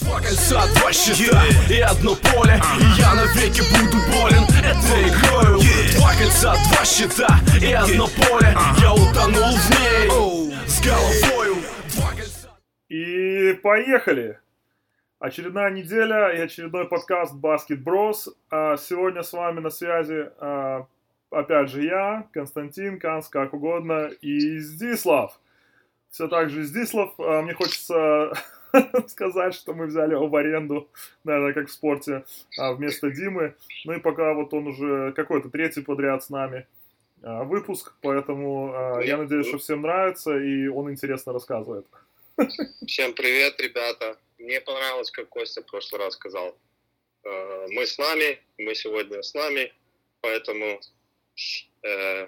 Кольца, два щита и одно поле И я навеки буду болен этой игрою Два кольца, два щита и одно поле Я утонул в ней с головою кольца И поехали! Очередная неделя и очередной подкаст Basket Bros. А Сегодня с вами на связи а, опять же я, Константин, Канс, как угодно, и Здислав. Все так же Здислав. А, Мне хочется сказать, что мы взяли его в аренду, наверное, как в спорте, а, вместо Димы. Ну и пока вот он уже какой-то третий подряд с нами а, выпуск, поэтому а, я надеюсь, что всем нравится и он интересно рассказывает. Всем привет, ребята. Мне понравилось, как Костя в прошлый раз сказал. Мы с нами, мы сегодня с нами, поэтому э,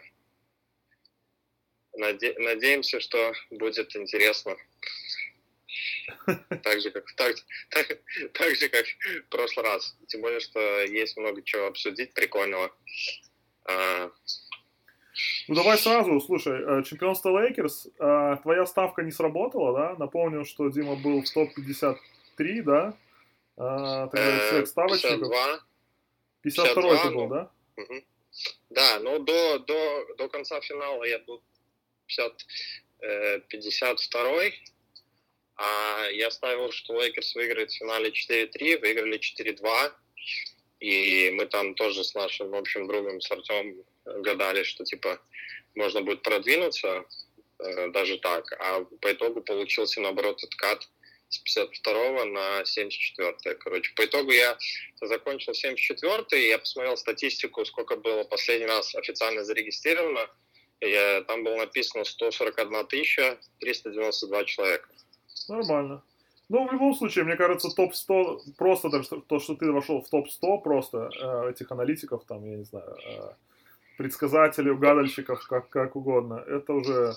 наде- надеемся, что будет интересно. Так же, как, так, так- так же, как в прошлый раз. Тем более, что есть много чего обсудить прикольного. А, Ну давай сразу, слушай, э, чемпионство Лейкерс, э, твоя ставка не сработала, да? Напомню, что Дима был в топ-53, да? Э, Тогда э, всех ставочников. 52, 52 ты 52, был, ну, да? Да, но до, до, до конца финала я был 50, э, 52 а я ставил, что Лейкерс выиграет в финале 4-3, выиграли 4-2, и мы там тоже с нашим общим другом, с Артем, гадали, что типа можно будет продвинуться э, даже так, а по итогу получился наоборот откат с 52 на 74 короче по итогу я закончил 74 я посмотрел статистику сколько было последний раз официально зарегистрировано. И я- там было написано 141 тысяча 392 человека Нормально. Ну, в любом случае, мне кажется, топ-100, просто даже то, что ты вошел в топ-100 просто э, этих аналитиков, там, я не знаю, э, предсказателей, угадальщиков, как, как угодно, это уже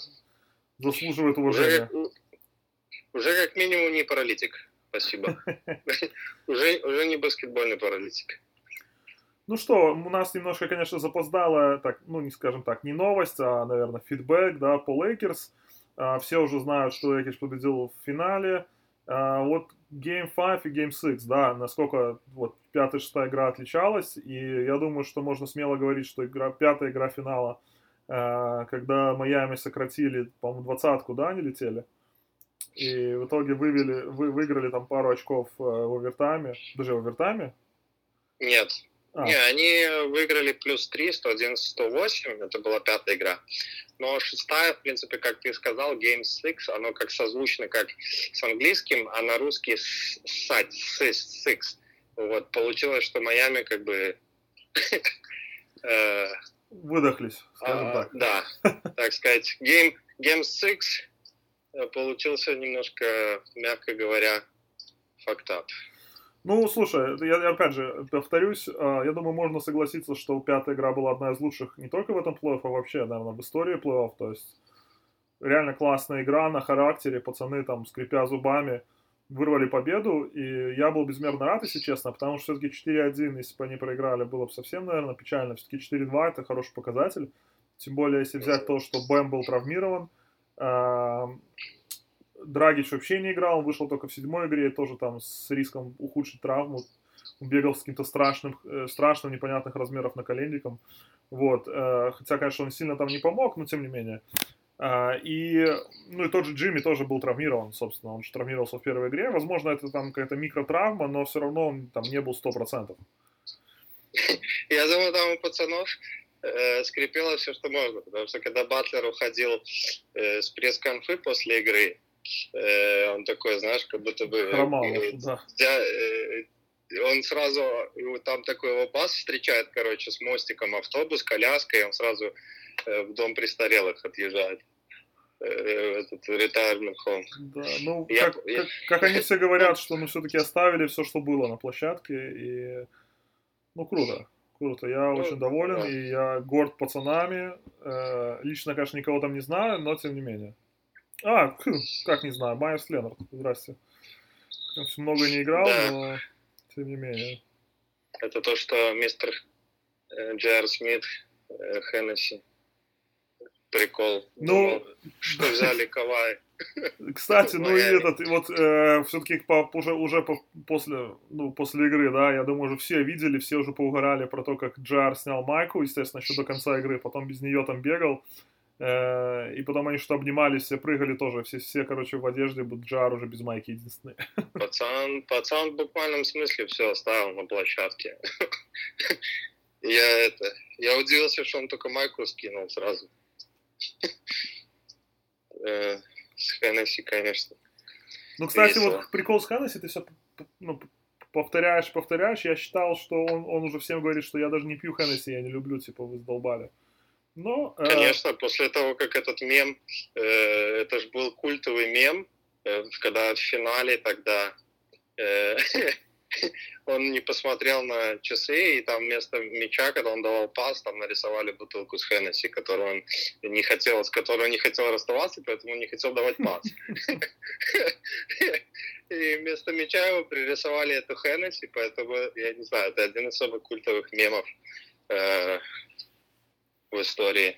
заслуживает уже, уважения. как- уже как минимум не паралитик спасибо уже уже не баскетбольный паралитик Ну что, у нас немножко, конечно, запоздало, так, ну, не скажем так, не новость, а, наверное, фидбэк, да, по Лейкерс. А, Все уже знают, что Лейкерс победил в финале. А, Вот Game 5 и Game 6, да, насколько вот пятая шестая игра отличалась, и я думаю, что можно смело говорить, что игра, пятая игра финала, а, когда Майами сократили, по-моему, двадцатку, да, они летели, и в итоге вывели, вы, выиграли там пару очков э, в овертайме, даже в овертайме, нет А. Не, они выиграли плюс 3, 111-108, это была пятая игра. Но шестая, в принципе, как ты сказал, Game 6, оно как созвучно, как с английским, а на русский сать, сис, six. Вот, получилось, что Майами как бы... э, выдохлись, скажем а, так. Да, так сказать, Game, game 6 э, получился немножко, мягко говоря, фактап. Ну, слушай, я, опять же повторюсь, а, я думаю, можно согласиться, что пятая игра была одна из лучших не только в этом плей-офф, а вообще, наверное, в истории плей-офф. То есть реально классная игра на характере, пацаны там, скрипя зубами, вырвали победу, и я был безмерно рад, если честно, потому что все-таки 4-1, если бы они проиграли, было бы совсем, наверное, печально. Все-таки 4-2 это хороший показатель, тем более, если взять то, что Бэм был травмирован, а, Драгич вообще не играл, он вышел только в седьмой игре, тоже там с риском ухудшить травму. Бегал с каким-то страшным, э, страшным непонятных размеров наколенником. Вот. э, Хотя, конечно, он сильно там не помог, но тем не менее. А, И, ну, и тот же Джимми тоже был травмирован, собственно. Он же травмировался в первой игре. Возможно, это там какая-то микротравма, но все равно он там не был 100%. Я думаю, там у пацанов э, скрипело все, что можно, потому что когда Батлер уходил э, с пресс-конфы после игры, э, он такой, знаешь, как будто бы... э, Хромал, э, да. э, он сразу, там такой его бас встречает, короче, с мостиком автобус, коляской, он сразу э, в дом престарелых отъезжает. Э, этот retirement home. Да, ну, Я- как, я- как, как они все говорят, что мы все-таки оставили все, что было на площадке, и, ну, круто, круто, я Ну, очень доволен, да. и я горд пацанами, Э, лично, конечно, никого там не знаю, но тем не менее. А, хм, как не знаю, Майерс Ленард, здрасте. Конечно, много не играл, Да. но тем не менее. Это то, что мистер э, Джер Смит, э, Хеннесси, прикол. Ну, Думал, что взяли Кавай. Кстати, ну и этот, вот э, все-таки по, уже, уже по, после, ну, после игры, да, я думаю, уже все видели, все уже поугорали про то, как Джар снял майку, естественно, еще до конца игры, потом без нее там бегал, и потом они что обнимались, все прыгали тоже, все, все, короче, в одежде, Джар уже без майки единственный. Пацан, пацан в буквальном смысле все оставил на площадке. Я это, я удивился, что он только майку скинул сразу. Э, с Хеннесси, конечно. Ну, кстати, Весело. вот прикол с Хеннесси, ты все ну, повторяешь, повторяешь. Я считал, что он, он уже всем говорит, что я даже не пью Хеннесси, я не люблю, типа, вы сдолбали. Но, э... Конечно, после того, как этот мем, э, это же был культовый мем, э, когда в финале тогда э, он не посмотрел на часы, и там вместо мяча, когда он давал пас, там нарисовали бутылку с Хеннесси, которую он не хотел, с которой он не хотел расставаться, поэтому не хотел давать пас. И вместо мяча его пририсовали эту Хеннесси, поэтому, я не знаю, это один из самых культовых мемов э, в истории.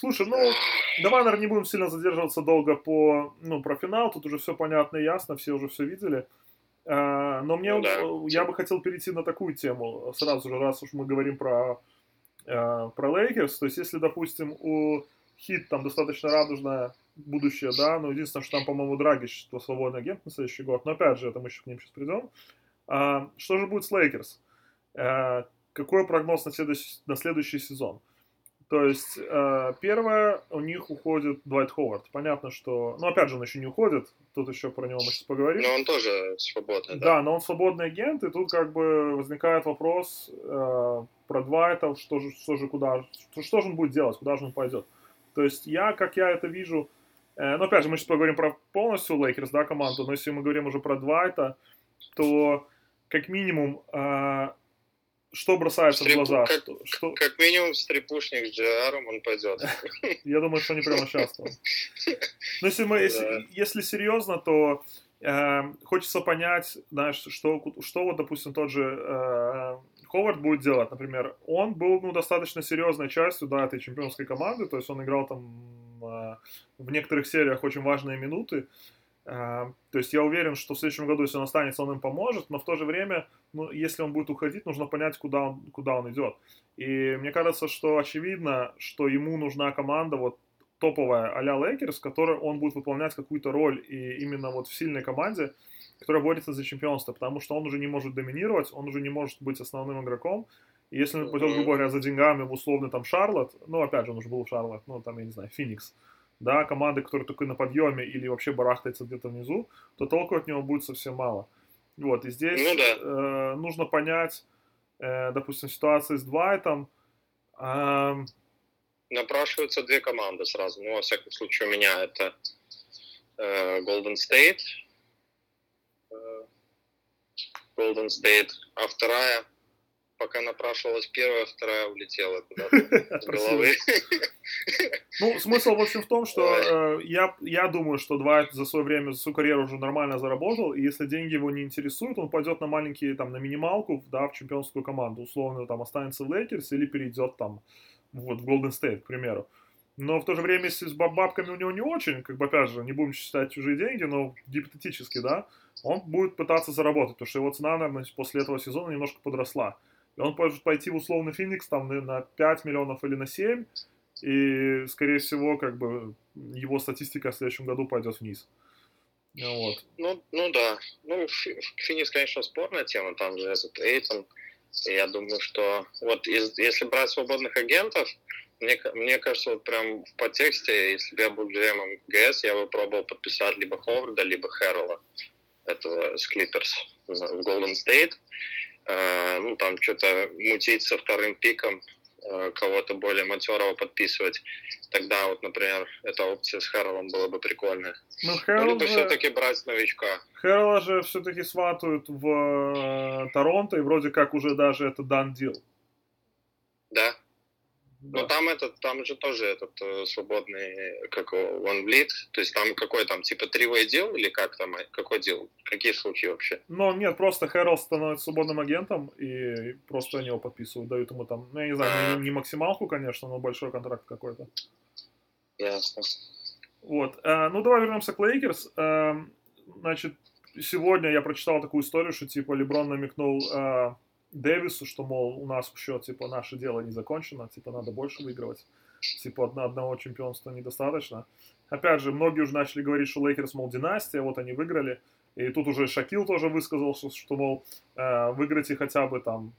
Слушай, ну, давай, наверное, не будем сильно задерживаться долго по, ну, про финал, тут уже все понятно и ясно, все уже все видели. А, но мне, ну, да. я бы хотел перейти на такую тему сразу же, раз уж мы говорим про, а, про Лейкерс. То есть, если, допустим, у Хит там достаточно радужное будущее, да, но единственное, что там, по-моему, Драгич, то свободный агент на следующий год, но опять же, это мы еще к ним сейчас придем. А, что же будет с Лейкерс? Какой прогноз на следующий, на следующий сезон? То есть, э, первое, у них уходит Двайт Ховард. Понятно, что... Ну, опять же, он еще не уходит. Тут еще про него мы сейчас поговорим. Но он тоже свободный, да? Да, но он свободный агент, и тут как бы возникает вопрос э, про Двайта, что же, что же, куда... Что, что же он будет делать, куда же он пойдет. То есть, я, как я это вижу... Э, ну, опять же, мы сейчас поговорим про полностью Лейкерс, да, команду, но если мы говорим уже про Двайта, то как минимум э, что бросается Стрипу, в глаза? Как, что, что... как минимум стрипушник с GR он пойдет. Я думаю, что не прямо сейчас. Но ну, если, мы, если, если серьезно, то э, хочется понять, знаешь, что, что вот, допустим, тот же э, Ховард будет делать. Например, он был ну, достаточно серьезной частью да, этой чемпионской команды, то есть он играл там э, в некоторых сериях очень важные минуты. То есть я уверен, что в следующем году, если он останется, он им поможет, но в то же время, ну, если он будет уходить, нужно понять, куда он, куда он идет. И мне кажется, что очевидно, что ему нужна команда вот топовая а-ля Лейкерс, в которой он будет выполнять какую-то роль и именно вот в сильной команде, которая борется за чемпионство, потому что он уже не может доминировать, он уже не может быть основным игроком. И если он пойдет, грубо говоря, за деньгами в условный там Шарлот, ну, опять же, он уже был в Шарлот, ну, там, я не знаю, Феникс, да, команды, которые только на подъеме или вообще барахтается где-то внизу, то толку от него будет совсем мало. Вот, и здесь ну, да. э, нужно понять, э, допустим, ситуация с Двайтом. Э, Напрашиваются две команды сразу. Ну, во всяком случае, у меня это э, Golden State. Э, Golden State. А вторая пока напрашивалась первая, вторая улетела куда-то с головы. Ну, смысл, в общем, в том, что э, я, я думаю, что Двайт за свое время, за свою карьеру уже нормально заработал, и если деньги его не интересуют, он пойдет на маленькие, там, на минималку, да, в чемпионскую команду, условно, там, останется в Лейкерс или перейдет, там, вот, в Голден Стейт, к примеру. Но в то же время, если с бабками у него не очень, как бы, опять же, не будем считать чужие деньги, но гипотетически, да, он будет пытаться заработать, потому что его цена, наверное, после этого сезона немножко подросла. И он может пойти в условный Феникс там на 5 миллионов или на 7, и, скорее всего, как бы его статистика в следующем году пойдет вниз. Вот. Ну, ну да. Ну, Феникс, конечно, спорная тема, там же этот Эйтон. Я думаю, что вот из, если брать свободных агентов, мне, мне кажется, вот прям в подтексте, если бы я был GM ГС, я бы пробовал подписать либо Ховарда, либо Хэрролла, этого с Клиперс в Golden State. Э, ну, там что-то мутить со вторым пиком, э, кого-то более матерого подписывать, тогда вот, например, эта опция с Хэролом была бы прикольная. Ну, Хэрол ну, либо же... все-таки брать новичка. Хэрола же все-таки сватают в э, Торонто, и вроде как уже даже это дан дел. Да, да. Но там этот, там же тоже этот э, свободный, как One Bleed, то есть там какой там, типа тривей дел или как там, какой дел, какие слухи вообще? Ну, нет, просто Хэрол становится свободным агентом, и просто они его подписывают, дают ему там, ну, я не знаю, не, не максималку, конечно, но большой контракт какой-то. Ясно. Вот. А, ну, давай вернемся к Лейкерс. А, значит, сегодня я прочитал такую историю, что, типа, Леброн намекнул а, Дэвису, что, мол, у нас еще, типа, наше дело не закончено, типа, надо больше выигрывать. Типа, одно, одного чемпионства недостаточно. Опять же, многие уже начали говорить, что Лейкерс, мол, династия, вот они выиграли. И тут уже Шакил тоже высказался, что, мол, э, выиграйте хотя бы там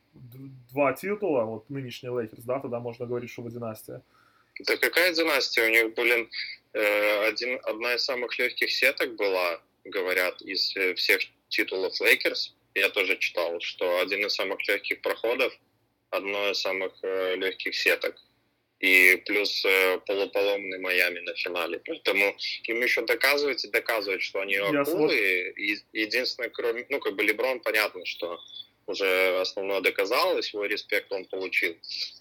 два титула, вот нынешний Лейкерс, да, тогда можно говорить, что вы династия. Да какая династия? У них, блин, э, один, одна из самых легких сеток была, говорят, из э, всех титулов Лейкерс. Я тоже читал, что один из самых легких проходов, одно из самых э, легких сеток и плюс э, полуполомный Майами на финале. Поэтому им еще доказывать и доказывать, что они акулы. И единственное, кроме, ну, как бы Леброн, понятно, что уже основное доказал, и свой респект он получил.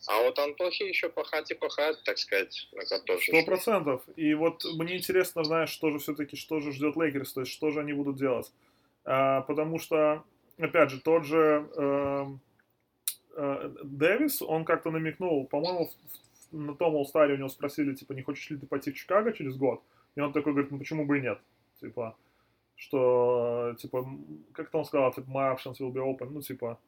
А вот Антохи еще пахать и пахать, так сказать, на картошечку. Сто процентов. И вот мне интересно, знаешь, что же все-таки, что же ждет Лейкерс, то есть что же они будут делать. А, потому что, опять же, тот же э, э, Дэвис, он как-то намекнул, по-моему, на том All-Star у него спросили, типа, не хочешь ли ты пойти в Чикаго через год? И он такой говорит, ну почему бы и нет? Типа, что, типа, как-то он сказал, типа, my options will be open, ну, типа,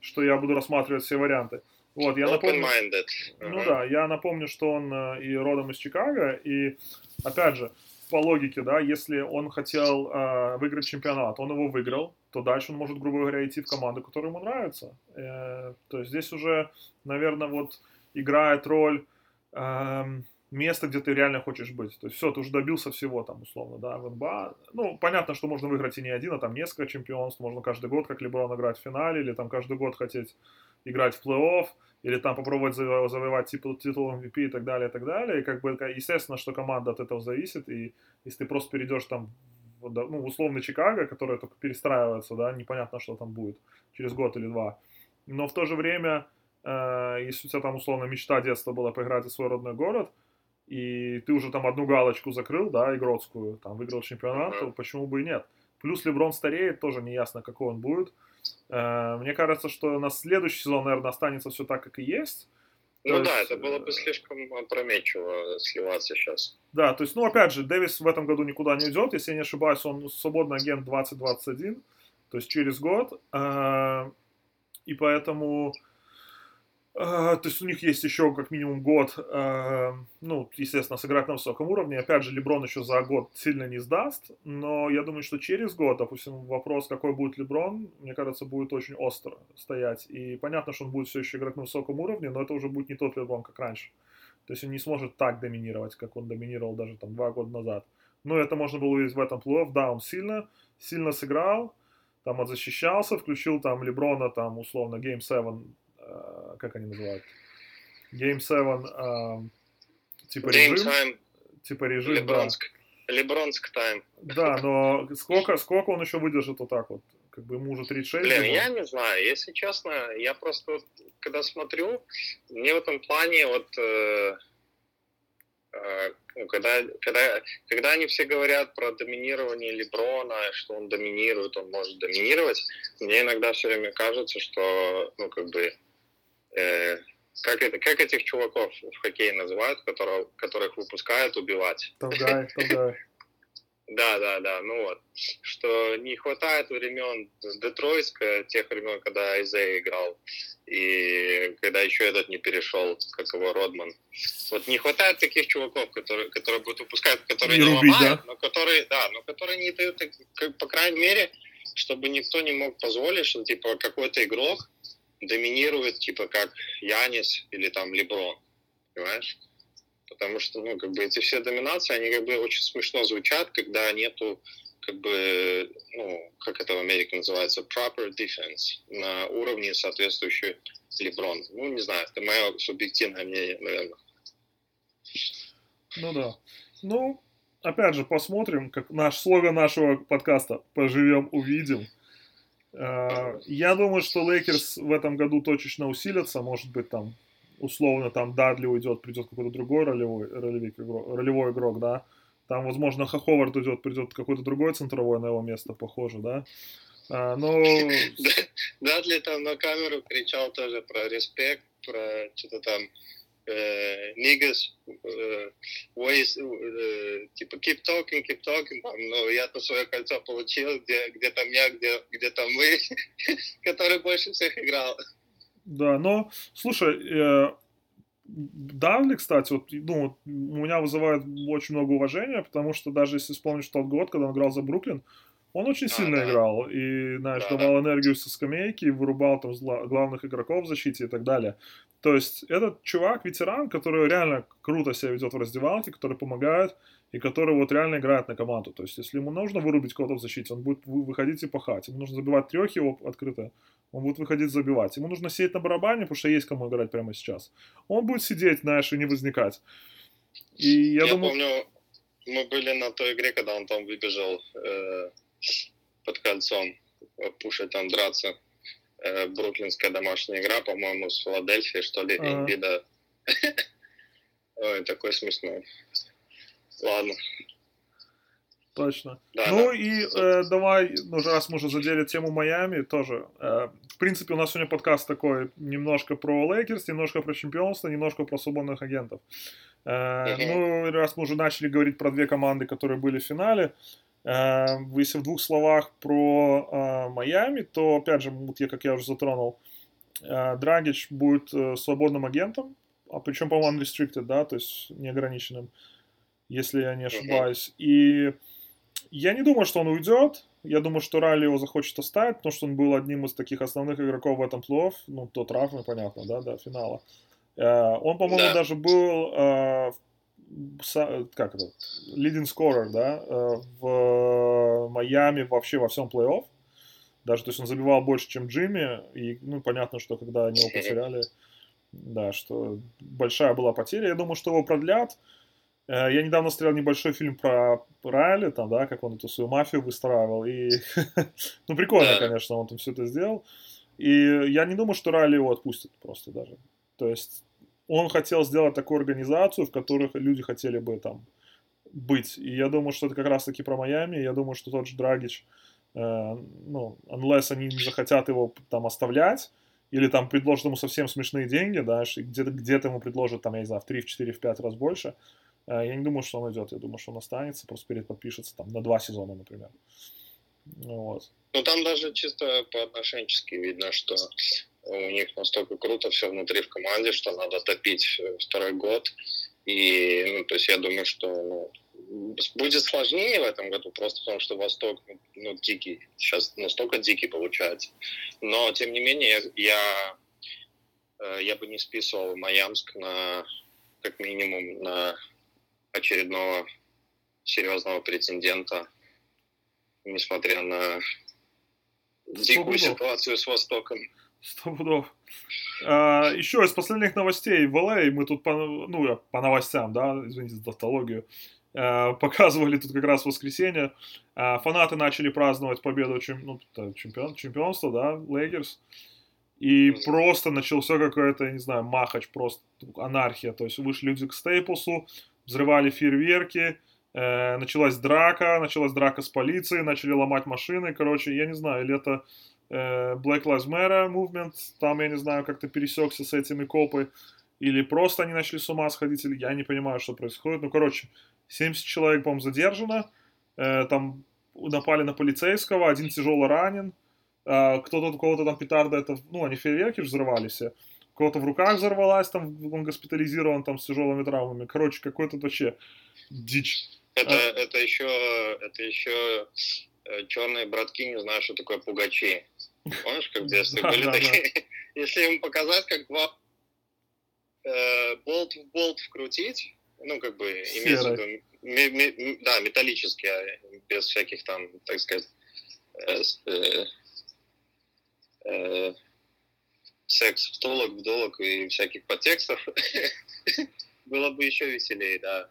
что я буду рассматривать все варианты. Вот, я напомню, uh-huh. ну да, я напомню, что он э, и родом из Чикаго, и, опять же, по логике, да, если он хотел э, выиграть чемпионат, он его выиграл, то дальше он может, грубо говоря, идти в команду, которая ему нравится. Э, то есть здесь уже, наверное, вот играет роль э, места, где ты реально хочешь быть. То есть все, ты уже добился всего там, условно, да, в НБА. Ну, понятно, что можно выиграть и не один, а там несколько чемпионств. Можно каждый год, как Леброн, играть в финале, или там каждый год хотеть играть в плей-офф, или там попробовать завоевать титул, титул MVP и так далее, и так далее. И как бы, естественно, что команда от этого зависит, и если ты просто перейдешь там ну, условно Чикаго, которая только перестраивается, да, непонятно, что там будет через год или два. Но в то же время Э, если у тебя там условно мечта детства была поиграть за свой родной город, и ты уже там одну галочку закрыл, да, игротскую, там выиграл чемпионат, то почему бы и нет. Плюс Леброн стареет, тоже не ясно, какой он будет. Э, мне кажется, что на следующий сезон, наверное, останется все так, как и есть. Ну то да, есть, это было бы слишком опрометчиво сливаться сейчас. Да, то есть, ну опять же, Дэвис в этом году никуда не уйдет, если я не ошибаюсь, он свободный агент 2021, то есть через год. Э, и поэтому а, то есть у них есть еще как минимум год, э, ну, естественно, сыграть на высоком уровне. Опять же, Леброн еще за год сильно не сдаст, но я думаю, что через год, допустим, вопрос, какой будет Леброн, мне кажется, будет очень остро стоять. И понятно, что он будет все еще играть на высоком уровне, но это уже будет не тот Леброн, как раньше. То есть он не сможет так доминировать, как он доминировал даже там два года назад. Но это можно было увидеть в этом плей-офф. Да, он сильно, сильно сыграл, там отзащищался, включил там Леброна, там условно Game 7 Э, как они называют? Game 7, э, типа Game режим. Time. Типа режим, Лебронск. да. Лебронск тайм. Да, но сколько, сколько он еще выдержит вот так вот? Как бы ему уже 36. Блин, я не знаю, если честно, я просто, когда смотрю, мне в этом плане вот э, э, ну, когда, когда, когда они все говорят про доминирование Леброна, что он доминирует, он может доминировать, мне иногда все время кажется, что, ну, как бы, э, как, это, как этих чуваков в хоккее называют, которых, которых выпускают убивать? Тогда, тогда. Да, да, да, ну вот, что не хватает времен с Детройска, тех времен, когда Айзей играл, и когда еще этот не перешел, как его Родман. Вот не хватает таких чуваков, которые, которые будут выпускать, которые не, не рубить, ломают, да? но которые, да, но которые не дают, по крайней мере, чтобы никто не мог позволить, что типа какой-то игрок доминирует, типа как Янис или там Леброн, понимаешь? Потому что, ну, как бы эти все доминации, они как бы очень смешно звучат, когда нету, как бы, ну, как это в Америке называется, proper defense на уровне соответствующий Леброн. Ну, не знаю, это мое субъективное мнение, наверное. Ну да. Ну, опять же, посмотрим, как наш слоган нашего подкаста «Поживем, увидим». Э, я думаю, что Лейкерс в этом году точечно усилятся. Может быть, там, условно, там Дадли уйдет, придет какой-то другой ролевой, ролевик, ролевой игрок, да. Там, возможно, Хоховард уйдет, придет какой-то другой центровой на его место, похоже, да. А, но... Дадли там на камеру кричал тоже про респект, про что-то там э, niggas, э, ways, э, типа keep talking, keep talking, там, но я-то свое кольцо получил, где, где там я, где, где там мы, который больше всех играл. Да, но, слушай, э, Давли, кстати, вот, ну, у меня вызывает очень много уважения, потому что даже если вспомнишь тот год, когда он играл за Бруклин, он очень сильно а, да. играл и, знаешь, да, давал да. энергию со скамейки, вырубал там главных игроков в защите и так далее. То есть этот чувак, ветеран, который реально круто себя ведет в раздевалке, который помогает и который вот реально играет на команду. То есть если ему нужно вырубить кого-то в защите, он будет выходить и пахать. Ему нужно забивать трех его открыто, он будет выходить забивать. Ему нужно сидеть на барабане, потому что есть кому играть прямо сейчас. Он будет сидеть, знаешь, и не возникать. И я, я думаю... помню, мы были на той игре, когда он там выбежал э, под кольцом, пушить там драться. Э, бруклинская домашняя игра, по-моему, с Филадельфией, что ли, ага. Эмбида. Ой, такой смешной. Ладно. Точно. Да, ну да. и э, давай, ну раз мы уже задели тему Майами, тоже. Э, в принципе, у нас сегодня подкаст такой немножко про Лейкерс, немножко про чемпионство, немножко про свободных агентов. Э, Ну, раз мы уже начали говорить про две команды, которые были в финале, если в двух словах про э, Майами, то, опять же, вот я, как я уже затронул, э, Драгич будет э, свободным агентом, а причем, по-моему, unrestricted, да, то есть неограниченным, если я не ошибаюсь. И я не думаю, что он уйдет. Я думаю, что Ралли его захочет оставить, потому что он был одним из таких основных игроков в этом плей-офф. Ну, то травмы, понятно, да, до финала. Э, он, по-моему, да. даже был, э, как это, leading scorer, да, э, в Майами вообще во всем плей-офф. Даже, то есть он забивал больше, чем Джимми. И, ну, понятно, что когда они его потеряли, да, что большая была потеря. Я думаю, что его продлят. Э, я недавно смотрел небольшой фильм про Райли, там, да, как он эту свою мафию выстраивал. И, ну, прикольно, конечно, он там все это сделал. И я не думаю, что Райли его отпустит просто даже. То есть он хотел сделать такую организацию, в которой люди хотели бы там быть. И я думаю, что это как раз-таки про Майами. Я думаю, что тот же Драгич, э, ну, unless они не захотят его там оставлять, или там предложат ему совсем смешные деньги, да, где-то где ему предложат, там, я не знаю, в 3, в 4, в 5 раз больше, Э, я не думаю, что он идет. Я думаю, что он останется, просто перед подпишется там на два сезона, например. Вот. Ну там даже чисто по-отношенчески видно, что у них настолько круто все внутри в команде, что надо топить второй год. И, ну, то есть я думаю, что ну, будет сложнее в этом году, просто потому что Восток ну, дикий, сейчас настолько дикий получается. Но, тем не менее, я, э, я бы не списывал Майамск на, как минимум, на очередного серьезного претендента, несмотря на дикую ситуацию с Востоком. Сто пудов. А, еще из последних новостей в ЛА, мы тут по, ну, по новостям, да, извините за тавтологию, а, показывали тут как раз в воскресенье. А, фанаты начали праздновать победу чем, ну, чемпион, чемпионства, да, Лейкерс. И просто начался какой-то, я не знаю, махач, просто анархия. То есть вышли люди к Стейплсу, взрывали фейерверки, э, началась драка, началась драка с полицией, начали ломать машины, короче, я не знаю, или это э, Black Lives Matter movement, там, я не знаю, как-то пересекся с этими копы, или просто они начали с ума сходить, или я не понимаю, что происходит, ну, короче, 70 человек, по-моему, задержано, э, там напали на полицейского, один тяжело ранен, э, кто-то, у кого-то там петарда, это, ну, они фейерверки взрывались, кого-то в руках взорвалась, там он госпитализирован там с тяжелыми травмами. Короче, какой-то вообще дичь. Это, а... это еще, это еще э, черные братки не знаю, что такое пугачи. Помнишь, как в детстве были такие? Если им показать, как два э, болт в болт вкрутить, ну, как бы, имеется в виду, да, металлические, а без всяких там, так сказать, э, секс вдолок, вдолок и всяких подтекстов, было бы еще веселее, да.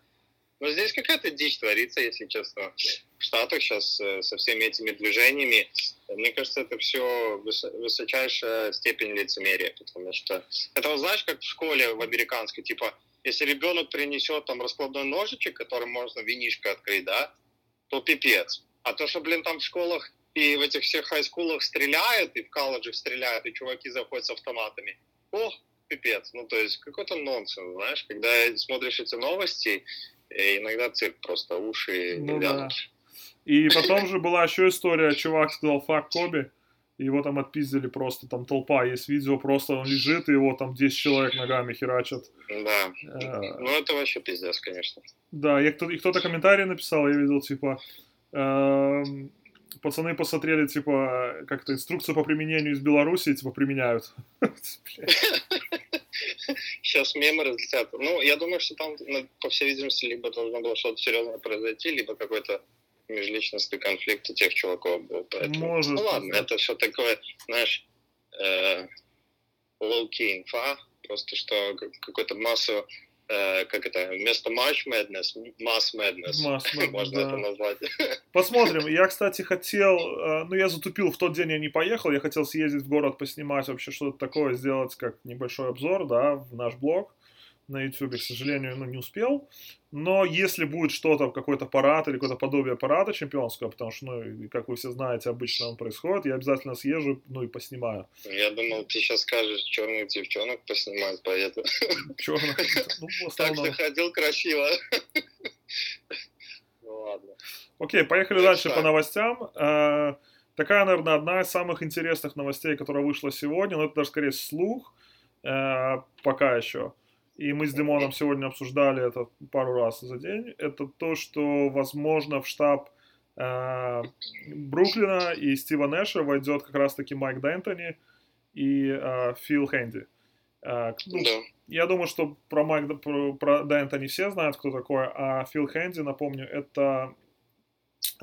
Но здесь какая-то дичь творится, если честно. В Штатах сейчас э, со всеми этими движениями, мне кажется, это все высочайшая степень лицемерия, потому что это, знаешь, как в школе в американской, типа, если ребенок принесет там раскладной ножичек, которым можно винишко открыть, да, то пипец. А то, что, блин, там в школах и в этих всех хайскулах стреляют, и в колледжах стреляют, и чуваки заходят с автоматами. О, пипец. Ну, то есть какой-то нонсенс, знаешь, когда смотришь эти новости, иногда цирк просто уши ну, Да. И потом же была еще история, чувак сказал «фак Коби», его там отпиздили просто, там толпа, есть видео, просто он лежит, и его там 10 человек ногами херачат. Да, э, ну это вообще пиздец, конечно. Да, и кто-то, и комментарий написал, я видел, типа, э, пацаны посмотрели, типа, как-то инструкцию по применению из Беларуси, типа, применяют. Сейчас мемы разлетят. Ну, я думаю, что там, ну, по всей видимости, либо должно было что-то серьезное произойти, либо какой-то межличностный конфликт у тех чуваков был. Поэтому, Может. Ну ладно, это все такое, знаешь, э, low-key инфа, просто что какой-то массу э, как это, вместо March Madness, Mass Madness, Mass Madness можно да. это назвать. Посмотрим. Я, кстати, хотел, э, ну, я затупил, в тот день я не поехал, я хотел съездить в город, поснимать вообще что-то такое, сделать как небольшой обзор, да, в наш блог на YouTube, к сожалению, ну, не успел. Но если будет что-то, какой-то парад или какое-то подобие парада чемпионского, потому что, ну, как вы все знаете, обычно он происходит, я обязательно съезжу, ну, и поснимаю. Я думал, ты сейчас скажешь, черных девчонок поснимать поеду. Черных? Ну. Так что ходил красиво. Ну, ладно. Окей, поехали дальше по новостям. Э, такая, наверное, одна из самых интересных новостей, которая вышла сегодня, но это даже скорее слух, э, пока еще и мы с Димоном сегодня обсуждали это пару раз за день, это то, что, возможно, в штаб э, Бруклина и Стива Нэша войдет как раз-таки Майк Д'Энтони и э, Фил Хэнди. Э, ну, да. Я думаю, что про Майк про, про Д'Энтони все знают, кто такой, а Фил Хэнди, напомню, это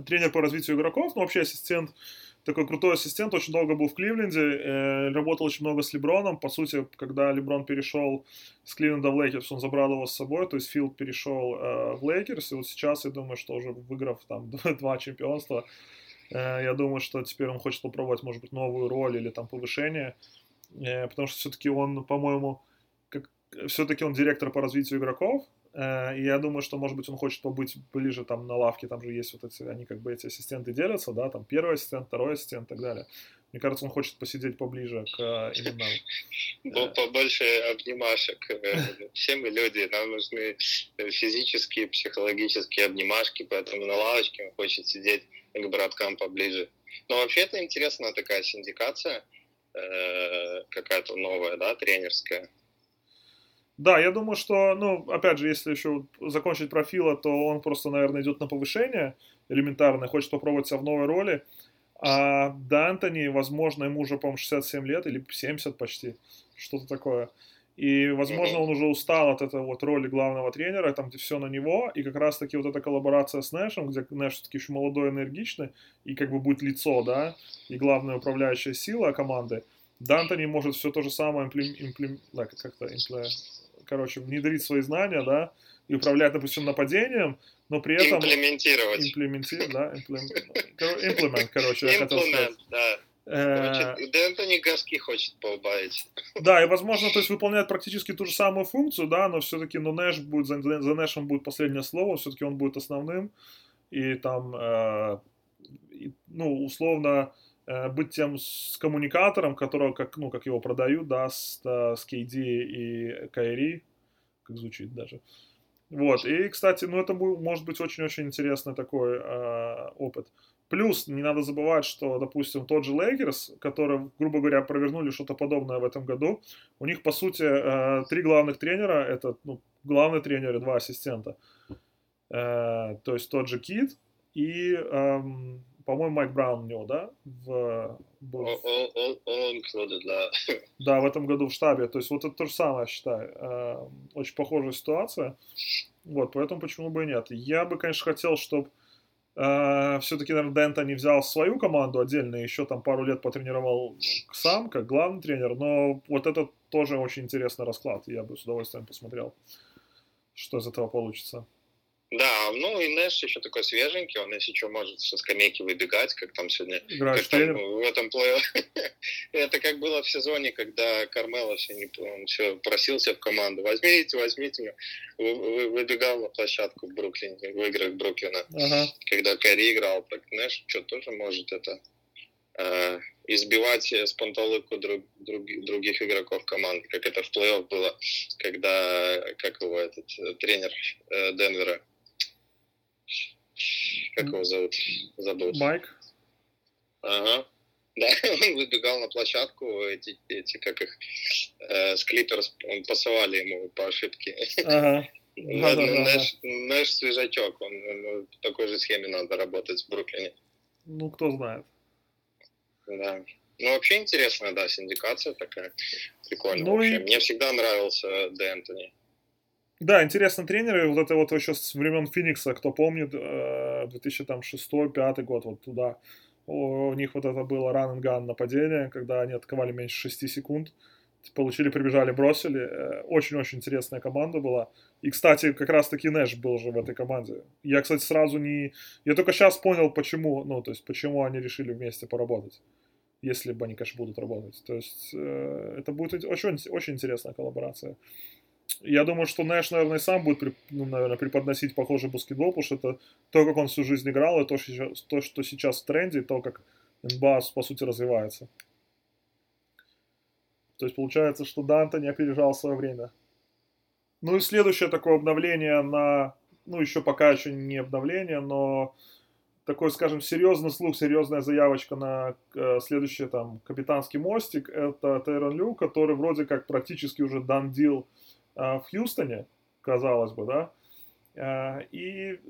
тренер по развитию игроков, но вообще ассистент такой крутой ассистент, очень долго был в Кливленде, э, работал очень много с Леброном. По сути, когда Леброн перешел с Кливленда в Лейкерс, он забрал его с собой, то есть Фил перешел э, в Лейкерс, и вот сейчас, я думаю, что уже выиграв там два чемпионства, э, я думаю, что теперь он хочет попробовать, может быть, новую роль или там повышение, э, потому что все-таки он, по-моему, все-таки он директор по развитию игроков, и я думаю, что, может быть, он хочет побыть ближе там на лавке, там же есть вот эти, они как бы эти ассистенты делятся, да, там первый ассистент, второй ассистент и так далее. Мне кажется, он хочет посидеть поближе к э, именно... Ну, побольше обнимашек. Э, все мы люди, нам нужны физические, психологические обнимашки, поэтому на лавочке он хочет сидеть к браткам поближе. Но вообще это интересная такая синдикация, какая-то новая, да, тренерская. Да, я думаю, что, ну, опять же, если еще закончить профила, то он просто, наверное, идет на повышение элементарно, хочет попробовать себя в новой роли. А Д'Антони, возможно, ему уже, по-моему, 67 лет или 70 почти, что-то такое. И, возможно, он уже устал от этой вот роли главного тренера, там, где все на него, и как раз-таки вот эта коллаборация с Нэшем, где Нэш все-таки еще молодой, энергичный, и как бы будет лицо, да, и главная управляющая сила команды, Д'Антони может все то же самое имплем... имплем... да, как-то имплем короче, внедрить свои знания, да, и управлять, допустим, нападением, но при этом... Имплементировать. Имплементировать, да, имплемент, короче, я хотел сказать. да. Э, Д'Энтони Гаски хочет поубавить. Да, и возможно, то есть выполняет практически ту же самую функцию, да, но все-таки, ну, Нэш будет, за, за Нэшем будет последнее слово, все-таки он будет основным, и там, э, и, ну, условно, быть тем с коммуникатором, которого, как, ну, как его продают, да, с, с KD и Кайри, как звучит даже. Вот, и, кстати, ну, это может быть очень-очень интересный такой э, опыт. Плюс, не надо забывать, что, допустим, тот же Лейкерс, которые, грубо говоря, провернули что-то подобное в этом году, у них, по сути, э, три главных тренера, это, ну, главный тренер и два ассистента. Э, то есть тот же Кидд и эм, по-моему, Майк Браун у него, да? В, был... All, all, included, да. Да, в этом году в штабе. То есть вот это то же самое, я считаю. Э, очень похожая ситуация. Вот, поэтому почему бы и нет. Я бы, конечно, хотел, чтобы э, все-таки, наверное, Дента не взял свою команду отдельно, еще там пару лет потренировал сам, как главный тренер, но вот это тоже очень интересный расклад. Я бы с удовольствием посмотрел, что из этого получится. Да, ну и Нэш еще такой свеженький, он если что может со скамейки выбегать, как там сегодня, как там, в этом плей Это как было в сезоне, когда Кармело все, не, он все просился в команду, возьмите, возьмите меня. Выбегал на площадку в Бруклине, в играх Бруклина. Ага. Когда Кэрри играл, так Нэш что тоже может это э, избивать с пантолыку друг, друг, других игроков команды, как это в плей-офф было, когда, как его этот э, тренер э, Денвера, как его зовут? Забыл. Майк? Ага. Да, он выбегал на площадку, эти, эти как их, э, с Клиперс пасовали ему по ошибке. Ага. Нэш, Нэш свежачок, он, он, по такой же схеме надо работать в Бруклине. Ну, кто знает. Да. Ну, вообще интересная, да, синдикация такая. Прикольно ну вообще. И... Мне всегда нравился Дэ Энтони. Да, интересно тренеры, вот это вот еще с времен Феникса, кто помнит, 2006-2005 э, год, вот туда. У них вот это было run and gun нападение, когда они атаковали меньше 6 секунд, получили, прибежали, бросили. Э, очень-очень интересная команда была. И, кстати, как раз-таки Нэш был же в этой команде. Я, кстати, сразу не... Я только сейчас понял, почему, ну, то есть, почему они решили вместе поработать. Если бы они, конечно, будут работать. То есть, э, это будет очень, очень интересная коллаборация. Я думаю, что Нэш, наверное, сам будет, ну, наверное, преподносить похожий баскетбол, потому что это то, как он всю жизнь играл, и то, то, что сейчас в тренде, и то, как НБА, по сути, развивается. То есть получается, что Данте не опережал свое время. Ну и следующее такое обновление на... Ну, еще пока еще не обновление, но такой, скажем, серьезный слух, серьезная заявочка на э, следующий там капитанский мостик. Это Тейрон Лю, который вроде как практически уже дан дил э, в Хьюстоне, казалось бы, да. Э, и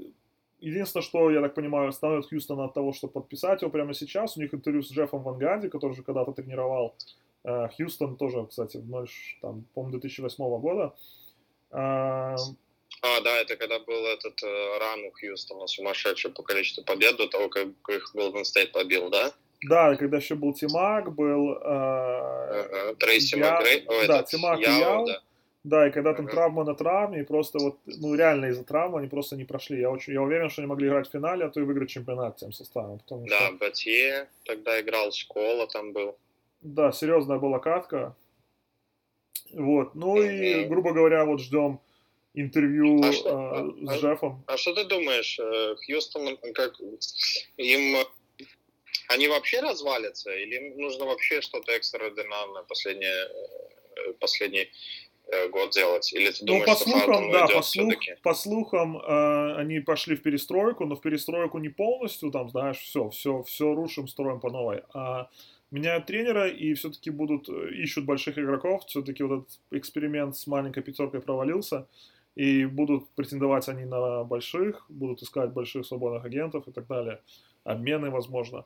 единственное, что, я так понимаю, остановит Хьюстона от того, чтобы подписать его прямо сейчас. У них интервью с Джеффом Ван Ганди, который же когда-то тренировал э, Хьюстон, тоже, кстати, в 0, там, по-моему, 2008 года. А, да, это когда был этот э, run у Хьюстона, сумасшедший по количеству побед до того, как их Голден Стейт побил, да? Да, когда еще был Ти-Мак, был... Э, ага, Трейси я... Макгрей, да, Ти-Мак, Яо, и Яо. Да. Да, и когда там травма на травме, и просто вот, ну реально из-за травмы они просто не прошли. Я, очень, я уверен, что они могли играть в финале, а то и выиграть чемпионат тем составом. Потому да, что... Батье тогда играл, Школа там был. Да, серьезная была катка. Вот, ну и, грубо говоря, вот ждем интервью а что, э, с а, Джеффом. А что ты думаешь, э, Хьюстон, как им они вообще развалятся, или им нужно вообще что-то экстраординарное последнее, э, последний год делать? Или ты ну, думаешь, ну, по слухам, да, по, слух, по слухам э, они пошли в перестройку, но в перестройку не полностью, там, знаешь, все, все, все рушим, строим по новой. А меняют тренера и все-таки будут, э, ищут больших игроков, все-таки вот этот эксперимент с маленькой пятеркой провалился, и будут претендовать они на больших, будут искать больших свободных агентов и так далее, обмены, возможно.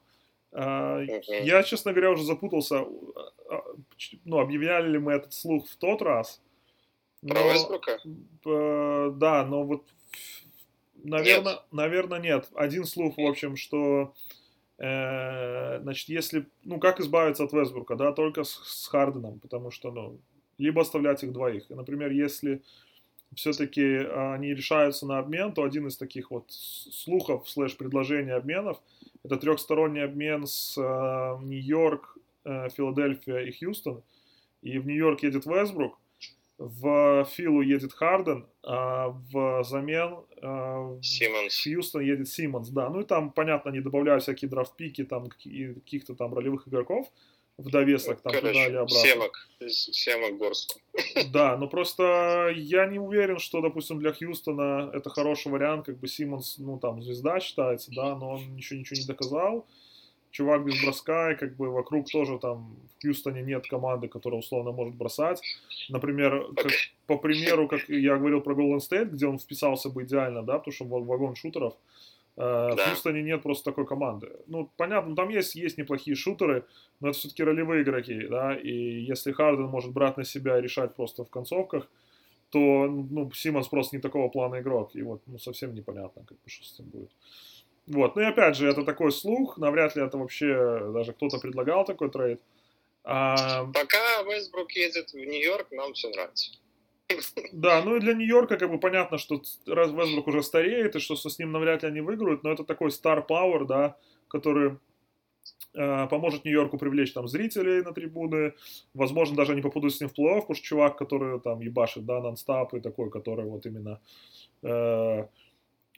А, я, честно говоря, уже запутался, а, ну, объявляли ли мы этот слух в тот раз. Но, Про Вестбрука? Да, но вот, наверное, нет. наверное, нет. Один слух, в общем, что Э, значит, если, ну, как избавиться от Вестбрука, да, только с, с Харденом, потому что, ну, либо оставлять их двоих. например, если все-таки они решаются на обмен, то один из таких вот слухов, слэш предложений обменов, это трехсторонний обмен с э, Нью-Йорк, э, Филадельфия и Хьюстон. И в Нью-Йорк едет Вестбрук, в Филу едет Харден, а в замен а, в Хьюстон едет Симмонс, да. Ну и там, понятно, они добавляют всякие драфт-пики, там, каких-то там ролевых игроков в довесок там Короче, туда или обратно. Семок, семок горстку. Да, но просто я не уверен, что, допустим, для Хьюстона это хороший вариант, как бы Симмонс, ну там, звезда считается, да, но он ничего, ничего не доказал чувак без броска, и как бы вокруг тоже там в Хьюстоне нет команды, которая условно может бросать. Например, как, по примеру, как я говорил про Golden State, где он вписался бы идеально, да, потому что вагон шутеров, э, да. в Хьюстоне нет просто такой команды. Ну, понятно, там есть, есть неплохие шутеры, но это все-таки ролевые игроки, да, и если Харден может брать на себя и решать просто в концовках, то, ну, Симмонс просто не такого плана игрок, и вот, ну, совсем непонятно, как бы, что с этим будет. Вот, ну и опять же, это такой слух, навряд ли это вообще даже кто-то предлагал такой трейд. А... Пока Вестбрук ездит в Нью-Йорк, нам все нравится. Да, ну и для Нью-Йорка как бы понятно, что раз Вестбрук уже стареет, и что с ним навряд ли они выиграют, но это такой star power, да, который э, поможет Нью-Йорку привлечь там зрителей на трибуны, возможно, даже они попадут с ним в плей-офф, потому что чувак, который там ебашит, да, нон-стап и такой, который вот именно э,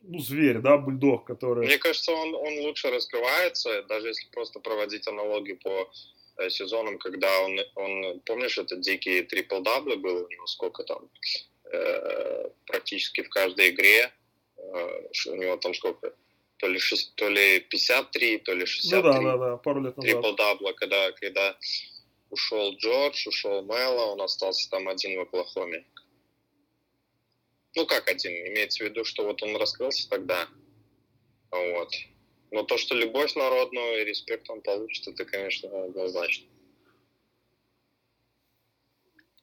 ну, зверь, да, бульдог, который... Мне кажется, он, он лучше раскрывается, даже если просто проводить аналогии по э, сезонам, когда он, он, помнишь, это дикий трипл-даблы был у него, сколько там, э, практически в каждой игре, э, у него там сколько, то ли, 6, то ли 53, то ли 63. Ну да, да, да, пару лет назад. Трипл-дабла, когда, когда ушел Джордж, ушел Мэлло, он остался там один в Оклахоме. Ну, как один? Имеется в виду, что вот он раскрылся тогда. Вот. Но то, что любовь народную и респект он получит, это, конечно, однозначно.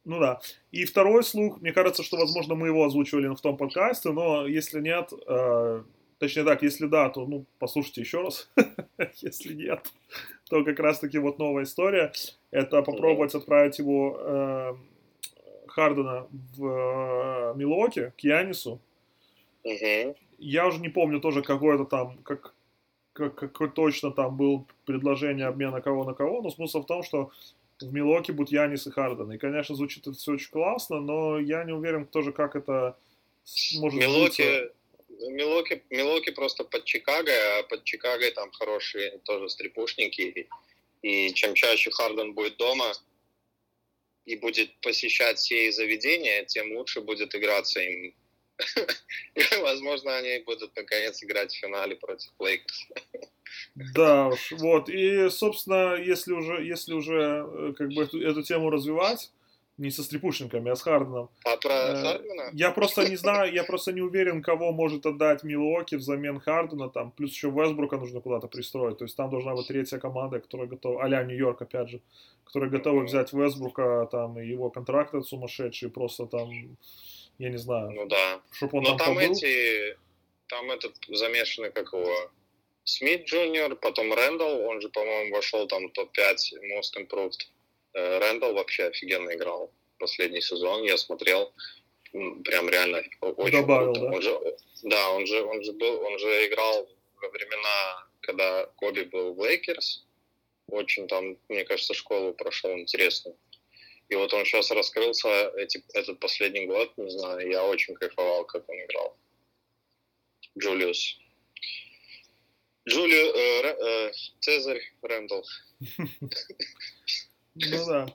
Ну да. И второй слух, мне кажется, что, возможно, мы его озвучивали в том подкасте, но если нет, э, точнее так, если да, то, ну, послушайте еще раз. если нет, то как раз-таки вот новая история. Это попробовать отправить его э, Хардена в э, Милоке, к Янису. Угу. Я уже не помню тоже какое-то там, как, как, какое точно там было предложение обмена кого на кого, но смысл в том, что в Милоке будут Янис и Харден. И, конечно, звучит это все очень классно, но я не уверен тоже, как это может Милоки, Милоки, Милоки просто под Чикаго, а под Чикаго там хорошие тоже стрипушники. И чем чаще Харден будет дома, и будет посещать все заведения, тем лучше будет играться им. Возможно, они будут наконец играть в финале против Лейкерс. Да уж, вот. И, собственно, если уже, если уже э, как бы эту, эту тему развивать, не со стрипушниками, а с Харденом. А про э, Хардена? Я просто не знаю, я просто не уверен, кого может отдать Милуоки взамен Хардена, там, плюс еще Вестбрука нужно куда-то пристроить, то есть там должна быть третья команда, которая готова, а Нью-Йорк, опять же, которые готовы взять Вестбрука, там, и его контракт от сумасшедший, просто там, я не знаю. Ну да. Чтобы он Но там, там побыл. эти, там этот замешанный, как его, Смит Джуниор, потом Рэндалл, он же, по-моему, вошел там в топ-5 Most Improved. Э, Рэндалл вообще офигенно играл последний сезон, я смотрел, прям реально очень Добавил, круто. да? Он же, да, он же, он же был, он же играл во времена, когда Коби был в Лейкерс, очень там, мне кажется, школу прошел интересно. И вот он сейчас раскрылся эти, этот последний год, не знаю, я очень кайфовал, как он играл. Джулиус. Джулио, э, э, Цезарь Рэндалл. Ну да.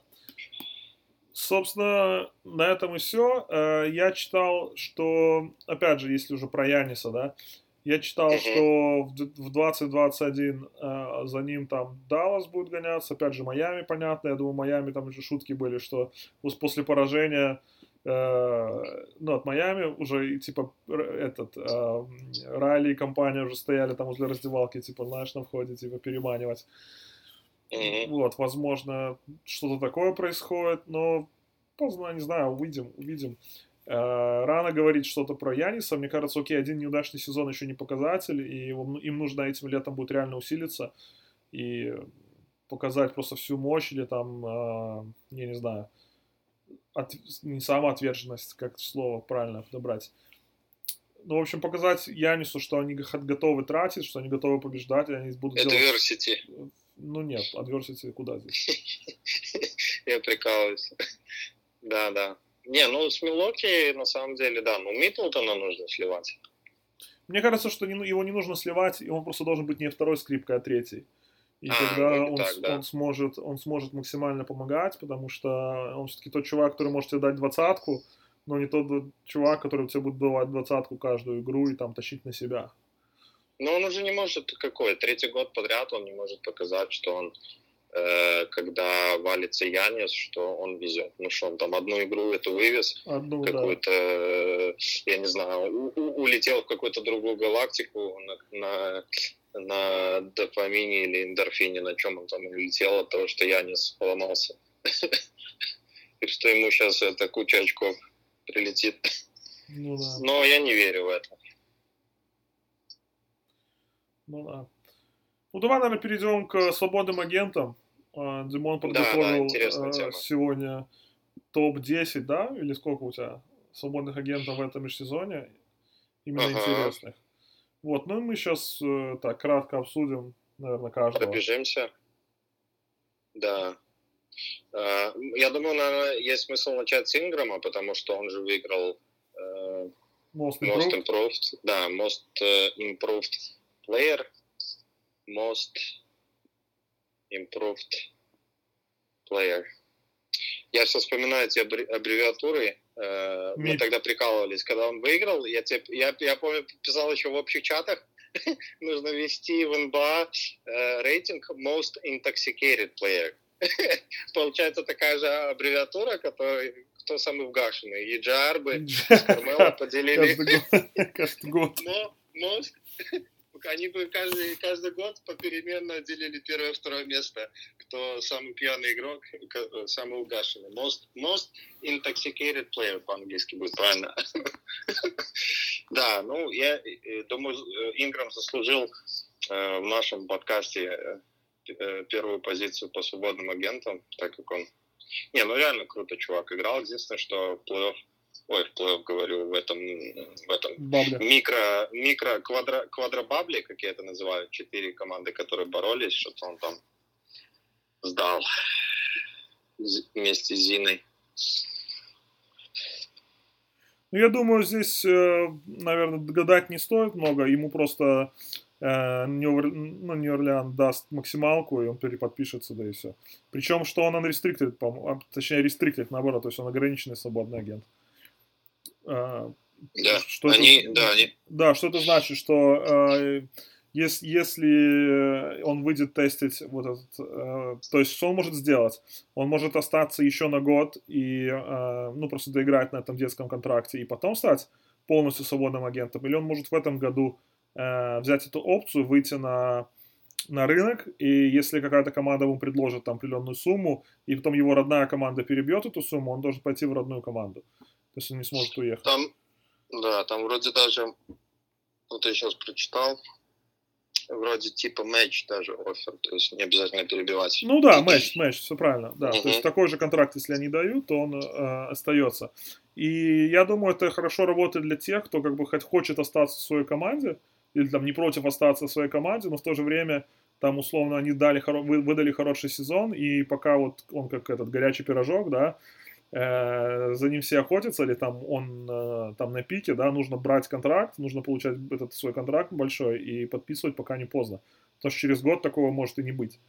Собственно, на этом и все. Я читал, что, опять же, если уже про Яниса, да, я читал, что в д- в 2021 э, за ним там Даллас будет гоняться, опять же, Майами, понятно, я думаю, Майами там уже шутки были, что пос- после поражения э, ну, от Майами уже, типа, этот, э, Райли и компания уже стояли там возле раздевалки, типа, знаешь, на входе, типа, переманивать. Мгм. Вот, возможно, что-то такое происходит, но поздно, не знаю, увидим, увидим. Э, Рано говорить что-то про Яниса. Мне кажется, окей, один неудачный сезон еще не показатель, и им нужно этим летом будет реально усилиться и показать просто всю мощь или там, э, я не знаю, от- не самоотверженность, как слово правильно подобрать. Ну, в общем, показать Янису, что они готовы тратить, что они готовы побеждать, и они будут делать... Ну нет, adversity куда здесь? Я прикалываюсь. Да, да. Не, ну с Милоки на самом деле, да. Ну Миддлтона нужно сливать. Мне кажется, что не- его не нужно сливать, и он просто должен быть не второй скрипкой, а третий. И А, тогда ну, он, так, да. он, сможет, он сможет максимально помогать, потому что он все-таки тот чувак, который может тебе дать двадцатку, но не тот чувак, который тебе будет давать двадцатку каждую игру и там тащить на себя. Но он уже не может, какой, третий год подряд он не может показать, что он, э, когда валится Янис, что он везет. Ну что, он там одну игру эту вывез, Одну, да. какую-то, э, я не знаю, у- у- улетел в какую-то другую галактику на, на, на дофамине или эндорфине, на чем он там улетел от того, что Янис поломался. И что ему сейчас эта куча очков прилетит. Ну да. Но я не верю в это. Ну да. Ну давай, наверное, перейдем к свободным агентам. А, Димон да, подготовил интересная э, тема. сегодня топ-10, да? Или сколько у тебя свободных агентов в этом межсезоне? Именно Ага. интересных. Вот, ну и мы сейчас так кратко обсудим, наверное, каждого. Пробежимся. Да. А, Я думаю, наверное, есть смысл начать с Инграма, потому что он же выиграл э, Most Most improved. improved, да, most э, improved player, most improved player. Я сейчас вспоминаю эти аббре- аббревиатуры. Э, Мы тогда прикалывались, когда он выиграл. Я, тебе, я, я помню, писал еще в общих чатах. Нужно ввести в НБА э, рейтинг Most Intoxicated Player. Получается такая же аббревиатура, которая кто самый вгашенный. И Джарбы, Кармела поделили. Каждый год. Most они бы каждый, каждый год попеременно делили первое и второе место. Кто самый пьяный игрок, самый угашенный. Most, most intoxicated player по-английски будет правильно. Да, ну, я э, думаю, э, Инграм заслужил э, в нашем подкасте первую позицию по свободным агентам, так как он... Не, ну реально круто чувак играл. Единственное, что плей-офф Ой, говорю, в этом, в этом Бабля. микро, микро квадро, квадробабли, как я это называю, четыре команды, которые боролись, что-то он там сдал вместе с Зиной. Ну, я думаю, здесь, э, наверное, гадать не стоит много. Ему просто э, Нью- ну, Нью-Орлеан даст максималку, и он переподпишется, да и все. Причем, что он unrestricted, по а, точнее, restricted, наоборот, то есть он ограниченный свободный агент. Э, Да, Что это- они, да, они, Да, что это значит, что э, ес- если он выйдет тестить вот этот, э, то есть что он может сделать? Он может остаться еще на год и, э, ну, просто доиграть на этом детском контракте и потом стать полностью свободным агентом, или он может в этом году э, взять эту опцию, выйти на на рынок, и если какая-то команда ему предложит там определенную сумму, и потом его родная команда перебьет эту сумму, он должен пойти в родную команду. То есть он не сможет уехать. там, да, там вроде даже, вот я сейчас прочитал, вроде типа матч даже офер, то есть не обязательно перебивать. Ну да, матч, матч, все правильно. Да, то Мгм. есть такой же контракт, если они дают, то он э, остается. И я думаю, это хорошо работает для тех, кто как бы хоть хочет остаться в своей команде, или там не против остаться в своей команде, но в то же время там условно они дали, выдали хороший сезон, и пока вот он как этот горячий пирожок, да, за ним все охотятся, или там он э, там на пике, да, нужно брать контракт, нужно получать этот свой контракт большой и подписывать, пока не поздно. Потому что через год такого может и не быть.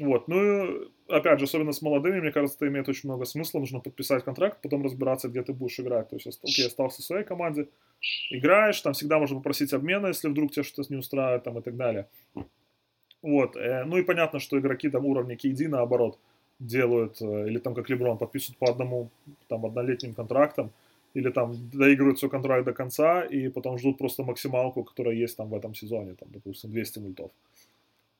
Вот, ну, опять же, особенно с молодыми, мне кажется, это имеет очень много смысла. Нужно подписать контракт, потом разбираться, где ты будешь играть. То есть, окей, остался в своей команде, играешь, там всегда можно попросить обмена, если вдруг тебя что-то не устраивает, там, и так далее. Вот, э, ну и понятно, что игроки там уровня KD, наоборот, делают, э, или там, как Леброн, подписывают по одному, там, однолетним контрактам, или там доигрывают свой контракт до конца, и потом ждут просто максималку, которая есть там в этом сезоне, там, допустим, 200 мультов.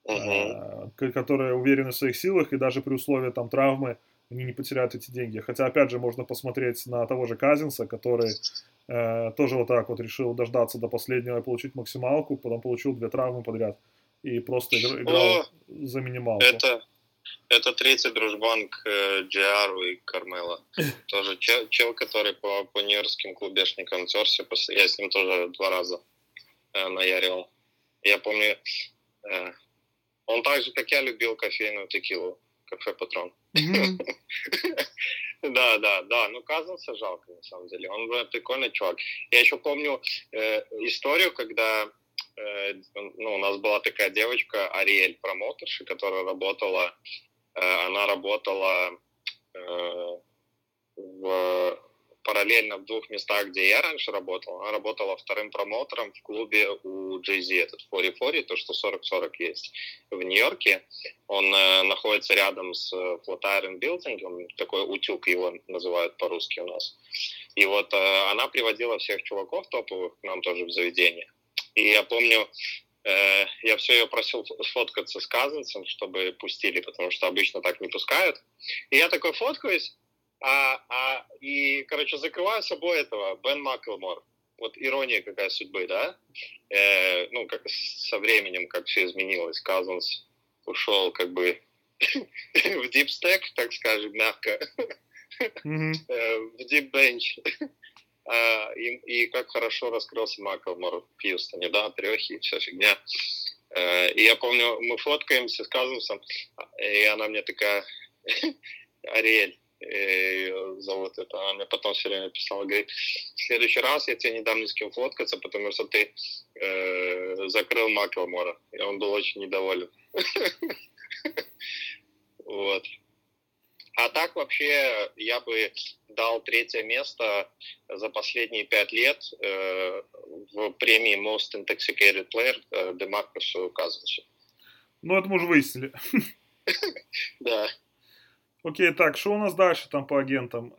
Э, к- которые уверены в своих силах, и даже при условии там травмы они не потеряют эти деньги. Хотя, опять же, можно посмотреть на того же Казинса, который э, тоже вот так вот решил дождаться до последнего и получить максималку, потом получил две травмы подряд и просто игр- играл О, за минималку. Это, это третий дружбан к э, Джиару и Кармела. Тоже чел, чел, который по, по нью-йоркским клубешникам терся. Я с ним тоже два раза э, наяривал. Я помню, э, он так же, как я, любил кофейную текилу. Кафе Патрон. Да, да, да. Ну, Казанса жалко, на самом деле. Он э, прикольный чувак. Я еще помню э, историю, когда э, ну, у нас была такая девочка, Ариэль, промоутерша, которая работала, э, она работала э, в, параллельно в двух местах, где я раньше работал. Она работала вторым промоутером в клубе у Jay-Z, этот 40-40, то, что 40-40 есть в Нью-Йорке. Он э, находится рядом с э, Flatiron Building, такой утюг его называют по-русски у нас. И вот э, она приводила всех чуваков топовых к нам тоже в заведение. И я помню, э, я все ее просил сфоткаться с Казанцем, чтобы пустили, потому что обычно так не пускают. И я такой фоткаюсь, а, а, и, короче, закрываю собой этого, Бен Маклмор. Вот ирония какая судьбы, да? Э, ну, как со временем, как все изменилось. Казанс ушел как бы в дипстек, так скажем, мягко, Мгм. э, в дипбенч. А, и, и как хорошо раскрылся Маклмор в Хьюстоне, да, трехи вся фигня. Э, и я помню, мы фоткаемся с Казансом, и она мне такая, Ариэль, и зовут это, она мне потом все время писала, говорит, в следующий раз я тебе не дам ни с кем фоткаться, потому что ты э, закрыл Маклмора. И он был очень недоволен. Вот. А так вообще я бы дал третье место за последние пять лет э, в премии Most Intoxicated Player э, Демаркусу Казансу. Ну, это мы уже выяснили. Да. Окей, так, что у нас дальше там по агентам?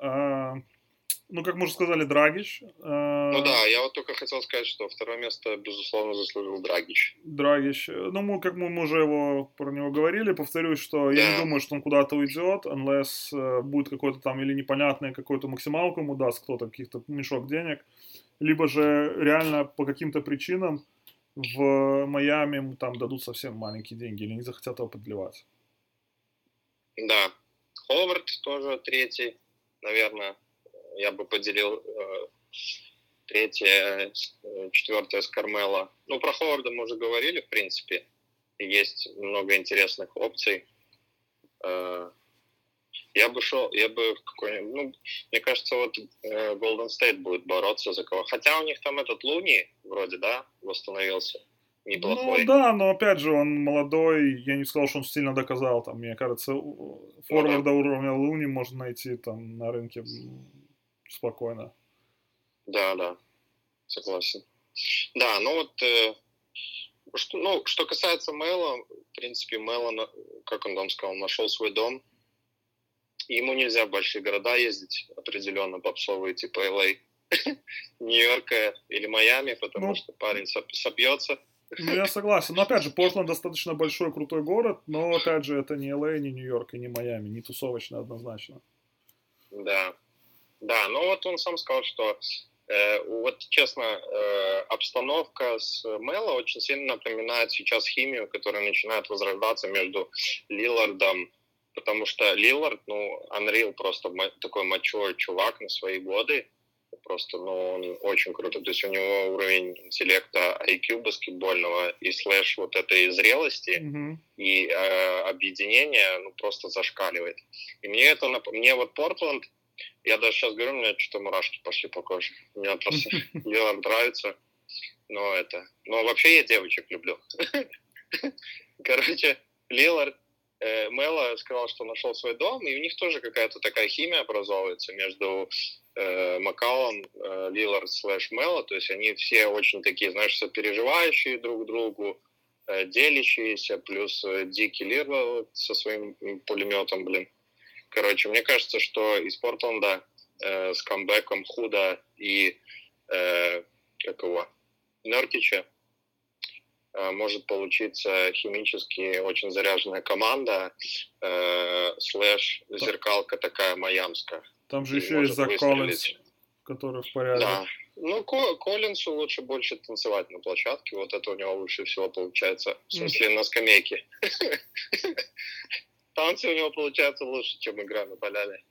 Ну, как мы уже сказали, Драгич. А... Ну да, я вот только хотел сказать, что второе место, безусловно, заслужил Драгич. Драгич. Ну, мы, как мы, мы уже его, про него говорили, повторюсь, что да. я не думаю, что он куда-то уйдет, unless uh, будет какой-то там или непонятный какой-то максималку ему даст кто-то, каких-то мешок денег, либо же реально по каким-то причинам в Майами ему там дадут совсем маленькие деньги или не захотят его подливать. Да, Ховард тоже третий, наверное, я бы поделил э, третье, э, четвертое с Кармела. Ну, про Ховарда мы уже говорили, в принципе. Есть много интересных опций. Э, я бы шел, я бы какой ну, мне кажется, вот Golden State будет бороться за кого. Хотя у них там этот Луни вроде, да, восстановился неплохой. Ну да, но опять же, он молодой, я не сказал, что он сильно доказал, там, мне кажется, форварда ну, да. уровня Луни можно найти там на рынке спокойно. Да, да, согласен. Да, ну вот, э, что, ну, что касается Мэла, в принципе, Мэла, как он там сказал, нашел свой дом. Ему нельзя в большие города ездить, определенно попсовые, типа LA, Нью-Йорка или Майами, потому ну, что парень сопьется. Ну, я согласен. Но, опять же, Портленд достаточно большой, крутой город, но, опять же, это не Л.А., не Нью-Йорк и не Майами, не тусовочно однозначно. Да. Да, ну вот он сам сказал, что э, вот, честно, э, обстановка с Мэло очень сильно напоминает сейчас химию, которая начинает возрождаться между Лилардом, потому что Лилард, ну, Unreal просто такой мачой чувак на свои годы, просто, ну, он очень круто. То есть у него уровень интеллекта IQ баскетбольного и слэш вот этой зрелости mm-hmm. и э, объединения, ну, просто зашкаливает. И мне это, мне вот Портленд, я даже сейчас говорю, у меня что-то мурашки пошли по коже. Мне просто Лилард нравится. Но это... Но вообще я девочек люблю. Короче, Лилард э, Мела сказал, что нашел свой дом, и у них тоже какая-то такая химия образовывается между э, Макалом, э, Лилард слэш Мело, то есть они все очень такие, знаешь, сопереживающие друг другу, э, делящиеся, плюс э, Дикий Лир со своим пулеметом, блин. Короче, мне кажется, что из Портленда э, с камбэком Худа и э, какого Нертича э, может получиться химически очень заряженная команда, э, слэш зеркалка такая майамская. Там же еще есть Зак Коллинс, который в порядке. Да. Ну, Коллинсу лучше больше танцевать на площадке, вот это у него лучше всего получается. В смысле, на скамейке. Танцы у него получаются лучше, чем игра на поляне.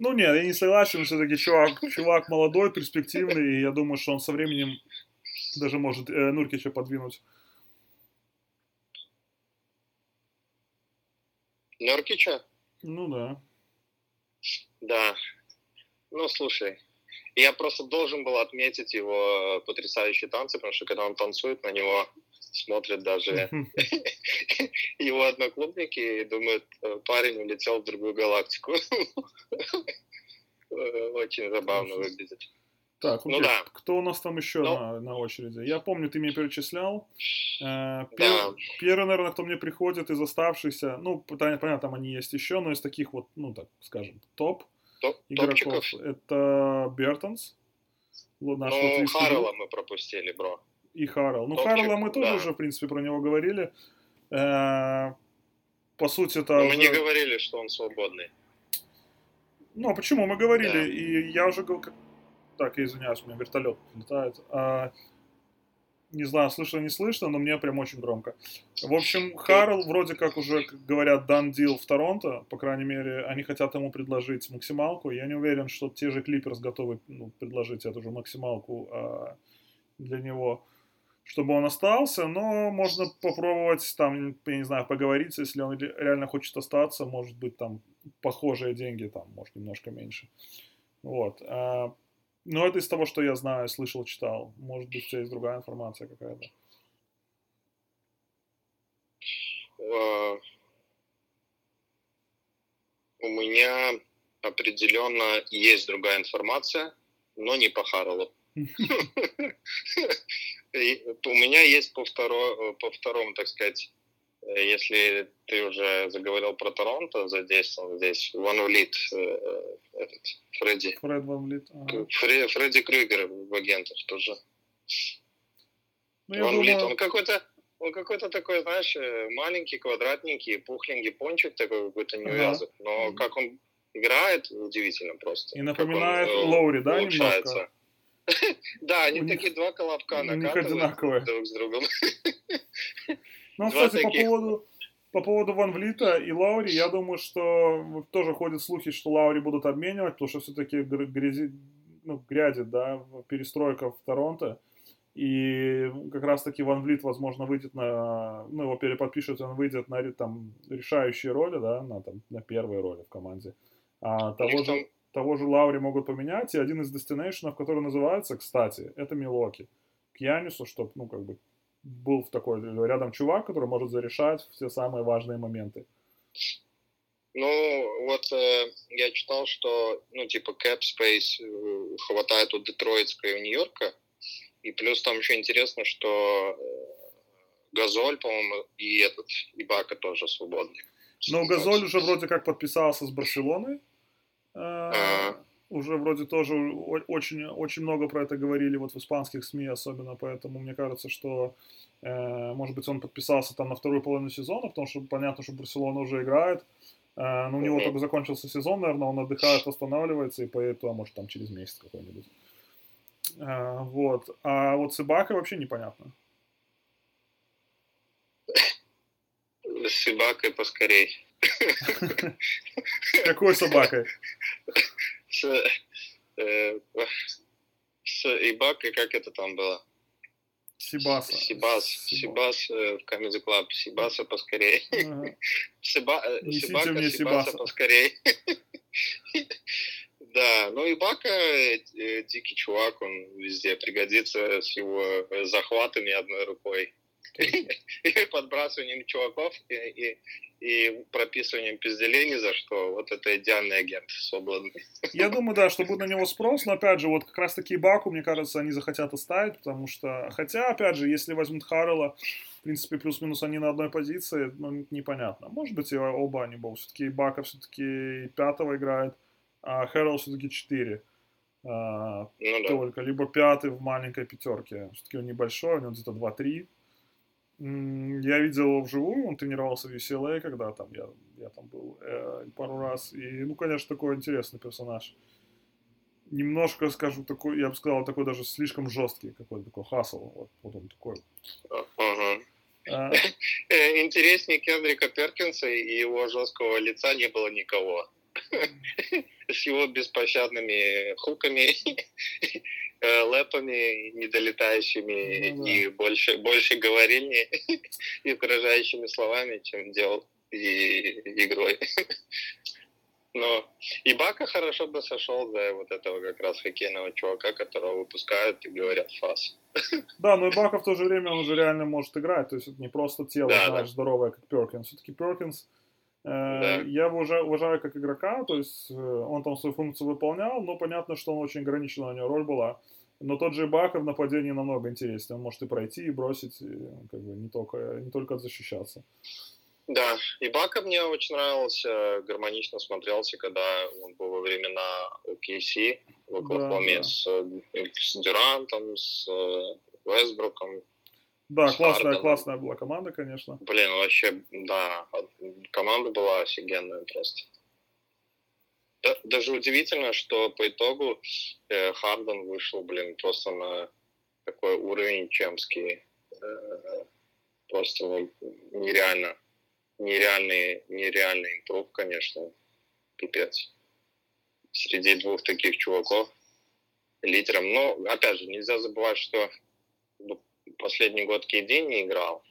Ну нет, я не согласен, все-таки чувак, чувак молодой, перспективный, и я думаю, что он со временем даже может э, Нуркича подвинуть. Нуркича? Ну да. Да. Ну, слушай, я просто должен был отметить его потрясающие танцы, потому что когда он танцует, на него смотрят даже его одноклубники и думают, э, парень улетел в другую галактику. Очень забавно выглядит. Так, ну, да. кто у нас там еще ну, на, на очереди? Я помню, ты мне перечислял. Э, пер, да. Первый, наверное, кто мне приходит из оставшихся, ну, понятно, там они есть еще, но из таких вот, ну, так скажем, топ, топ игроков. Топчиков. Это Бертонс. Наш ну, Харрелла мы пропустили, бро. И Харрелл. Ну, Харрелла мы тоже да. уже, в принципе, про него говорили. Э, по сути, это... Но мы не говорили, что он свободный. Ну, а почему? Мы говорили, да. и я уже так, я извиняюсь, у меня вертолет летает. А, не знаю, слышно, не слышно, но мне прям очень громко. В общем, Харл вроде как уже, как говорят, дан дил в Торонто. По крайней мере, они хотят ему предложить максималку. Я не уверен, что те же Клиперс готовы ну, предложить эту же максималку а, для него. чтобы он остался, но можно попробовать там, я не знаю, поговорить, если он реально хочет остаться, может быть, там похожие деньги, там, может, немножко меньше. Вот. А, но это из того, что я знаю, слышал, читал. Может быть, у тебя есть другая информация какая-то. Uh, у меня определенно есть другая информация, но не по Харлу. У меня есть по, по второму, так сказать, э, если ты уже заговорил про Торонто, задействован здесь Ван Влит, э, этот, Фредди. Фред Ван Влит. Ага. Фре, Фредди Крюгер в агентах тоже. Ну, Ван думаю... Он какой-то он какой-то такой, знаешь, э, маленький, квадратненький, пухленький пончик такой какой-то неувязок. Ага. Но как он играет, удивительно просто. И напоминает он, Лоури, да, немножко? Да, они такие два колобка накатывают друг с другом. Ну, кстати, по поводу, по поводу Ван Влита и Лаури, я думаю, что тоже ходят слухи, что Лаури будут обменивать, потому что все-таки грязи, ну, грядет, да, перестройка в Торонто. И как раз-таки Ван Влит, возможно, выйдет на... Ну, его переподпишут, он выйдет на там, решающие роли, да, на, там, на первые роли в команде. А того же того же Лаури могут поменять, и один из дестинейшенов, который называется, кстати, это Милоки. К Янису, чтобы, ну, как бы, был в такой рядом чувак, который может зарешать все самые важные моменты. Ну, вот э, я читал, что, ну, типа, cap space э, хватает у Детройтска и у Нью-Йорка, и плюс там еще интересно, что э, Газоль, по-моему, и этот, и Бака тоже свободный. Ну, Газоль уже вроде как подписался с Барселоной, а, уже вроде тоже очень, очень много про это говорили вот в испанских СМИ особенно, поэтому мне кажется, что э, может быть он подписался там на вторую половину сезона, потому что понятно, что Барселона уже играет, э, но у него только закончился сезон, наверное, он отдыхает, восстанавливается и поедет туда, может, там через месяц какой-нибудь. Э, вот. А вот с Ибакой вообще непонятно. С Ибакой поскорей. Какой собакой? С, э, с Ибакой, как это там было? Сибаса. Сибас. Сибас э, в Comedy Club. Сибаса поскорее. Ага. Сиба, э, Сибака, мне Сибаса, Сибаса поскорее. Да, ну и Бака э, дикий чувак, он везде пригодится с его захватами одной рукой и подбрасыванием чуваков и, и, и прописыванием пизделей ни за что. Вот это идеальный агент свободный. Я думаю, да, что будет на него спрос, но опять же, вот как раз таки Баку, мне кажется, они захотят оставить, потому что, хотя, опять же, если возьмут Харрелла, в принципе, плюс-минус они на одной позиции, ну, непонятно. Может быть, и оба они будут. Все-таки Бака все-таки пятого играет, а Хэррелл все-таки четыре. А, ну, только, да. либо пятый в маленькой пятерке. Все-таки он небольшой, у него где-то 2-3. Я видел его вживую, он тренировался в UCLA, когда там я, я там был э, пару раз. И, ну, конечно, такой интересный персонаж. Немножко, скажу, такой, я бы сказал, такой даже слишком жесткий, какой-то такой хасл. Вот, вот он такой. А... Э, интереснее Кендрика Перкинса и его жесткого лица не было никого. С его беспощадными хуками лэпами недолетающими ну, да. и больше, больше говорильни и выражающими словами, чем делал и игрой. Но и Бака хорошо бы сошел за вот этого как раз хоккейного чувака, которого выпускают и говорят фас. Да, но и Бака в то же время он уже реально может играть, то есть это не просто тело, да, знаешь, да. здоровое, как Перкинс. Все-таки Перкинс, э, да. я его уважаю, уважаю как игрока, то есть э, он там свою функцию выполнял, но понятно, что он очень ограничена у него роль была. Но тот же Бака в нападении намного интереснее. Он может и пройти, и бросить, и, как бы не только, не только защищаться. Да, и Бака мне очень нравился, гармонично смотрелся, когда он был во времена OKC в Оклахоме да, да. с, с Дюрантом, с Вестбруком. Да, с классная, Харденом. классная была команда, конечно. Блин, вообще, да, команда была офигенная просто даже удивительно, что по итогу э, Харден вышел, блин, просто на такой уровень чемский. Э, просто ну, нереально. Нереальный, нереальный импрув, конечно. Пипец. Среди двух таких чуваков лидером. Но, опять же, нельзя забывать, что последний год KD не играл.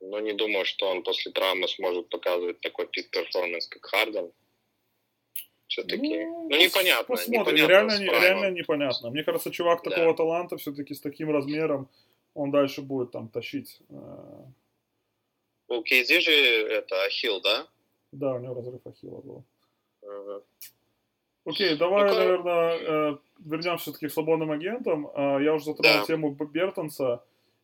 Но не думаю, что он после травмы сможет показывать такой пик перформанс, как Харден. Все-таки. Ну, ну, непонятно. Посмотрим. непонятно реально, не, реально непонятно. Мне кажется, чувак да. такого таланта все-таки с таким размером, он дальше будет там тащить. Э, у KD же это Ахилл, да? Да, у него разрыв Ахилла был. Ага. Окей, давай, ну, наверное, э, вернемся все-таки к свободным агентам. Э, я уже затронул да. тему Бертонса.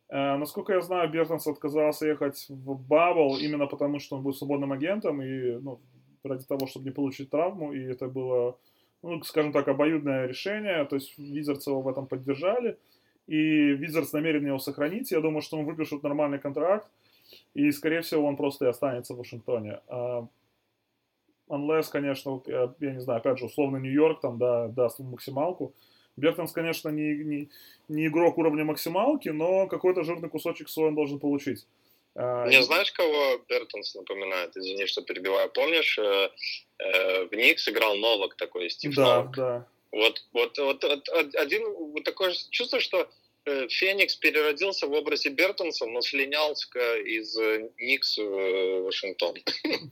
Э, насколько я знаю, Бертонс отказался ехать в Бабл именно потому, что он был свободным агентом и ну, ради того, чтобы не получить травму. И это было, ну, скажем так, обоюдное решение. То есть Визардс его в этом поддержали. И Визардс намерен его сохранить. Я думаю, что он выпишет нормальный контракт. И, скорее всего, он просто и останется в Вашингтоне. А, unless, конечно, я, я не знаю, опять же, условно Нью-Йорк там, да, даст ему максималку. Бертонс, конечно, не, не, не игрок уровня максималки, но какой-то жирный кусочек свой он должен получить. А, не знаешь, кого Бертонс напоминает? Извини, что перебиваю. Помнишь, э, э, в Никс играл Новак такой, Стив Да, Новак? да. Вот, вот, вот, вот один вот такое чувство, что Э, Феникс переродился в образе Бертонса, но слинялся из Никс в Вашингтон.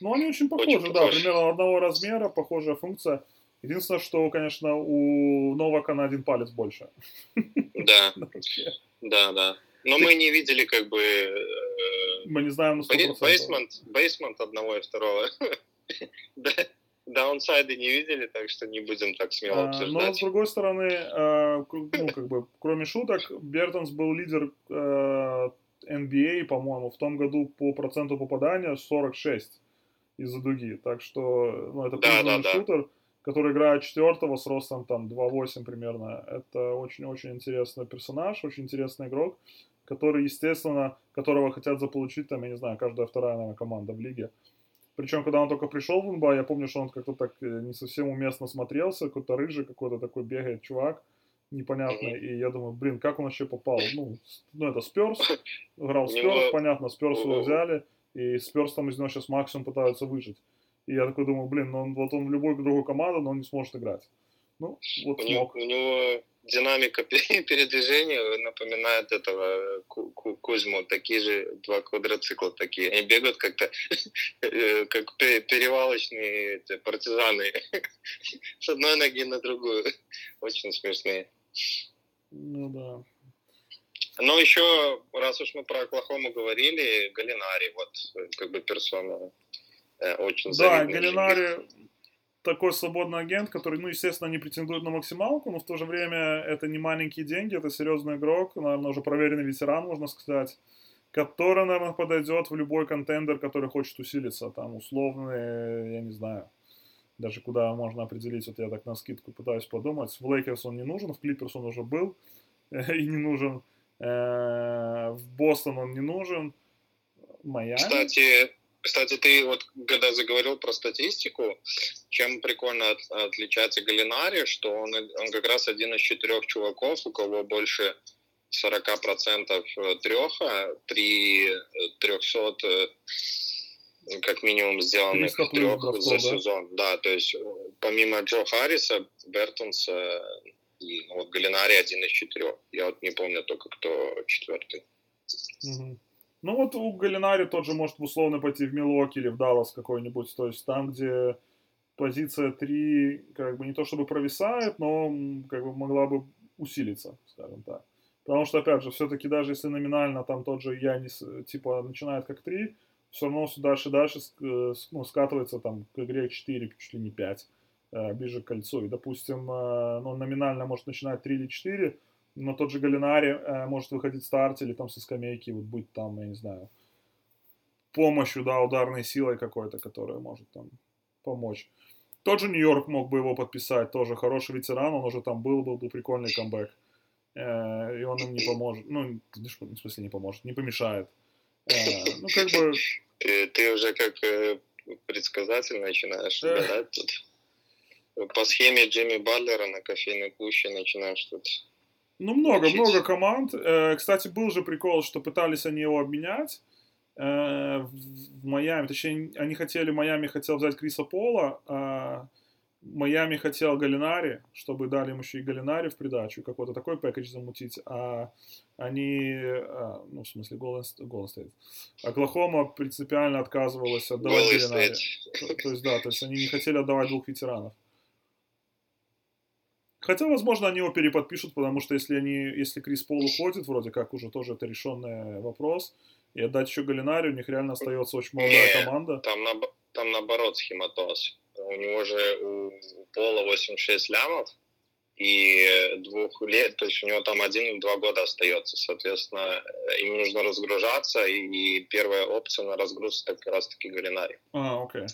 Ну, они очень похожи, очень да, похож. примерно одного размера, похожая функция. Единственное, что, конечно, у Новака на один палец больше. Да, да, да. Но мы не видели, как бы... Мы не знаем на 100%. Бейсмент, бейсмент одного и второго. Да, даунсайды не видели, так что не будем так смело а, обсуждать. Но, с другой стороны, э, ну, как бы, кроме шуток, Бертонс был лидер э, NBA, по-моему, в том году по проценту попадания 46 из-за дуги. Так что, ну, это да, да, шутер, да. который играет четвертого с ростом там 2.8 примерно. Это очень-очень интересный персонаж, очень интересный игрок, который, естественно, которого хотят заполучить, там, я не знаю, каждая вторая, наверное, команда в лиге. Причем, когда он только пришел в НБА, я помню, что он как-то так э, не совсем уместно смотрелся, какой-то рыжий, какой-то такой бегает чувак непонятный, и я думаю, блин, как он вообще попал? Ну, ну это Сперс, играл Сперс, понятно, Сперс его взяли, и Сперс там из него сейчас максимум пытаются выжить. И я такой думаю, блин, ну он, вот он в любой другой команду, но он не сможет играть. Ну, вот у смог. Него, у него динамика передвижения напоминает этого Кузьму, такие же два квадроцикла такие. Они бегают как-то э, как перевалочные партизаны с одной ноги на другую. Очень смешные. Ну да. Но еще, раз уж мы про Оклахому говорили, Галинари, вот как бы персона э, очень Да, Галинари, такой свободный агент, который, ну, естественно, не претендует на максималку, но в то же время это не маленькие деньги, это серьезный игрок, наверное, уже проверенный ветеран, можно сказать, который, наверное, подойдет в любой contender, который хочет усилиться, там, условный, я не знаю, даже куда можно определить, вот я так навскидку пытаюсь подумать, в Лейкерс он не нужен, в Клиперс он уже был и не нужен, э, в Бостон он не нужен, Майами. Кстати, кстати, ты вот когда заговорил про статистику, чем прикольно от, отличается Галинари, что он, он как раз один из четырех чуваков, у кого больше 40% э, треха при 300 э, э, как минимум сделанных трех за да? сезон. Да, то есть помимо Джо Харриса, Бертонса и ну, вот Галинари один из четырех. Я вот не помню только кто четвертый. Угу. Ну вот у Галинари тот же может условно пойти в Милоки или в Даллас какой-нибудь, то есть там, где позиция 3 как бы не то чтобы провисает, но как бы могла бы усилиться, скажем так. Потому что, опять же, все-таки даже если номинально там тот же Янис типа начинает как 3, все равно все дальше и дальше э, ну, скатывается там к игре 4, чуть ли не 5, э, ближе к кольцу. И, допустим, э, ну, номинально может начинать 3 или 4, но тот же Галинари э, может выходить в старте или там со скамейки, вот быть там, я не знаю, помощью, да, ударной силой какой-то, которая может там помочь. Тот же Нью-Йорк мог бы его подписать, тоже хороший ветеран, он уже там был, был бы прикольный камбэк. Э, и он им не поможет, ну, в смысле не поможет, не помешает. Э, ну, как бы... Ты, ты уже как э, предсказатель начинаешь гадать тут. По схеме Джимми Батлера на кофейной гуще начинаешь тут ну, много, учить. много команд. Э, кстати, был же прикол, что пытались они его обменять э, в Майами. Точнее, они хотели, Майами хотел взять Криса Пола. А Майами хотел Галинари, чтобы дали им еще и Галинари в придачу, какой-то такой пэкэдж замутить, а они, а, ну, в смысле, Golden State, Оклахома принципиально отказывалась отдавать Галинари. То, то есть, да, то есть они не хотели отдавать двух ветеранов. Хотя, возможно, они его переподпишут, потому что если они, если Крис Пол уходит, вроде как уже тоже это решенный вопрос, и отдать еще Галинари, у них реально остается очень молодая команда. Там, на, там наоборот схематоз. У него же у Пола 86 лямов и двух лет, то есть у него там один-два года остается. Соответственно, им нужно разгружаться, и первая опция на разгруз это как раз-таки Галинари. А, окей.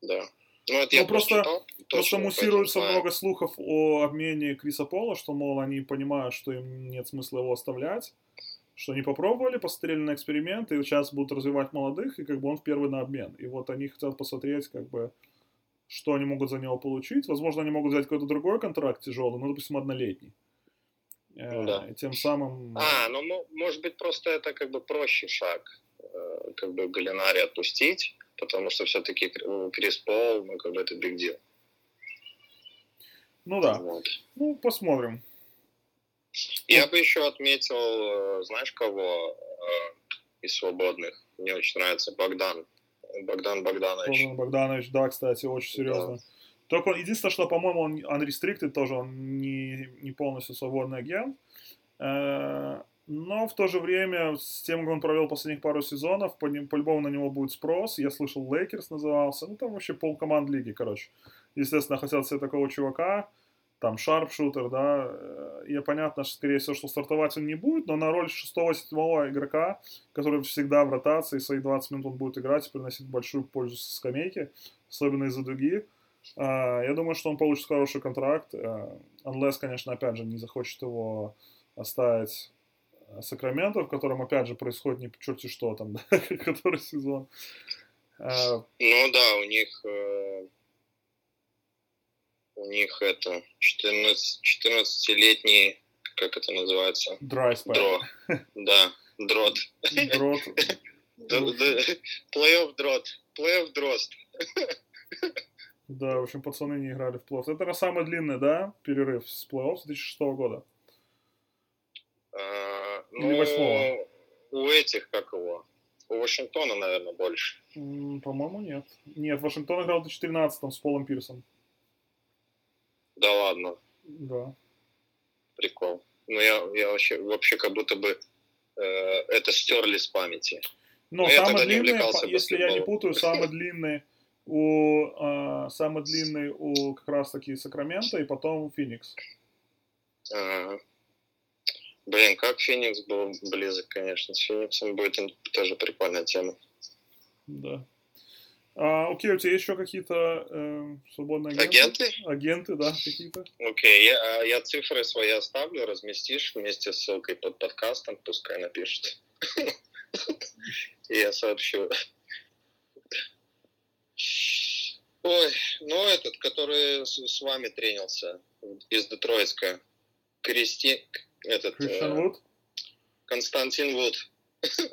Да. Ну, это Ну, я просто- прочитал, Просто муссируется много слухов о обмене Криса Пола, что, мол, они понимают, что им нет смысла его оставлять, что они попробовали, посмотрели на эксперимент, и сейчас будут развивать молодых, и как бы он в первый на обмен. И вот они хотят посмотреть, как бы, что они могут за него получить. Возможно, они могут взять какой-то другой контракт тяжелый, ну, допустим, однолетний. Э, Ну да. И тем самым... А, ну, мо- может быть, просто это как бы проще шаг, э, как бы Галинари отпустить, потому что все-таки Крис Пол, ну, как бы это big deal. Ну да. Вот. Ну, посмотрим. Я бы еще отметил, э, знаешь, кого э, из свободных? Мне очень нравится Богдан. Богдан Богданович. Богдан Богданович, да, кстати, очень серьезно. Только он, единственное, что, по-моему, он unrestricted тоже, он не, не полностью свободный агент. Э, Но в то же время, с тем, как он провел последних пару сезонов, по- по-любому на него будет спрос. Я слышал, Лейкерс назывался. Ну, там вообще пол команд лиги, короче. Естественно, хотел себе такого чувака. Там sharpshooter, да. Э, И понятно, что, скорее всего, что стартовать он не будет, но на роль 6-7 игрока, который всегда в ротации, свои 20 минут он будет играть и приносить большую пользу со скамейки, особенно из-за дуги. А, Я думаю, что он получит хороший контракт. э, Unless, конечно, опять же, не захочет его оставить Сакраменто, в котором, опять же, происходит не черти что там, да, который сезон. А, Ну да, у них э, у них это 14, 14-летний, как это называется? Spell. Дро. Да, дрот. Дрот. Плей-офф дрот. Плей-офф дрозд. Да, в общем, пацаны не играли в плей-офф. Это самый длинный, да, перерыв с плей-офф с 2006 года. Или Ну, восьмого? у этих, как его? У Вашингтона, наверное, больше. По-моему, нет. Нет, Вашингтон играл в 2013 с Полом Пирсом. Да ладно, Да. прикол. Ну, я, я вообще, вообще как будто бы э, это стерли с памяти. Но Ну, я самый длинный, если я не путаю, самый длинный у а, самый длинный у как раз таки Сакрамента и потом Феникс. Ага. Блин, как Феникс был близок, конечно. С Фениксом будет тоже прикольная тема. Да. А, окей, у тебя еще какие-то э, свободные агенты? Агенты? Агенты, да, какие-то? Окей, я, а я цифры свои оставлю, разместишь вместе с ссылкой под подкастом, пускай напишет. Я сообщу. Ой, ну этот, который с, с вами тренился из Детройтска. Кристи... Этот... Кристиан э, Вуд? Константин Вуд.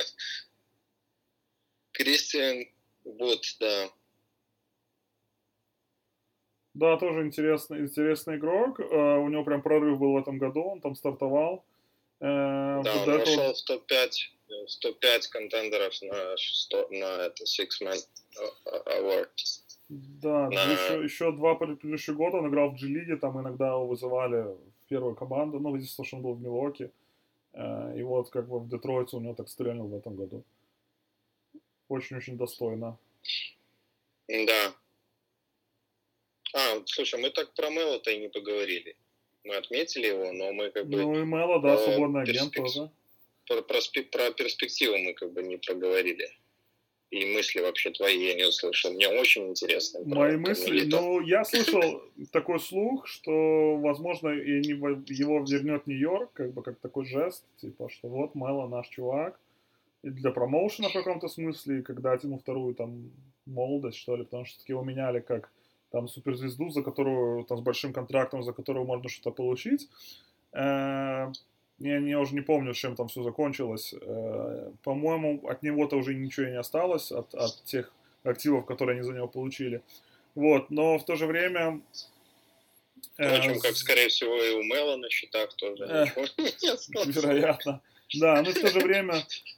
Кристиан Вуд, да. Да, тоже интересный, интересный игрок. Э, у него прям прорыв был в этом году, он там стартовал. Э, Да, до он этого- вошел в топ-5 в топ-5 контендеров на, шесто- на это Six Man Award. Да, на- еще, еще два предыдущих года он играл в G-лиге, там иногда его вызывали первую команду, ну, что он был в Милоке. И вот как бы в Детройте у него так стрельнул в этом году. Очень-очень достойно. Да. А, слушай, мы так про Мэла-то и не поговорили. Мы отметили его, но мы как бы Ну и Мело, да, э, свободный агент перспектив- тоже. про, про, про перспективы мы как бы не проговорили. И мысли вообще твои я не услышал. Мне очень интересно. Мои мысли, ну, я слышал такой слух, что, возможно, и не во- его вернет Нью-Йорк, как бы как такой жест, типа, что вот Мело наш чувак, и для промоушена в каком-то смысле, и когда ему вторую там молодость, что ли, потому что таки его меняли как там суперзвезду, за которую, там, с большим контрактом, за которую можно что-то получить. Я, я уже не помню, чем там все закончилось. Э, По-моему, от него-то уже ничего и не осталось, от, от тех активов, которые они за него получили. Вот, но в то же время... Впрочем, э, как, скорее всего, и у Мэла на счетах тоже. Э, вероятно. Да, но в то же время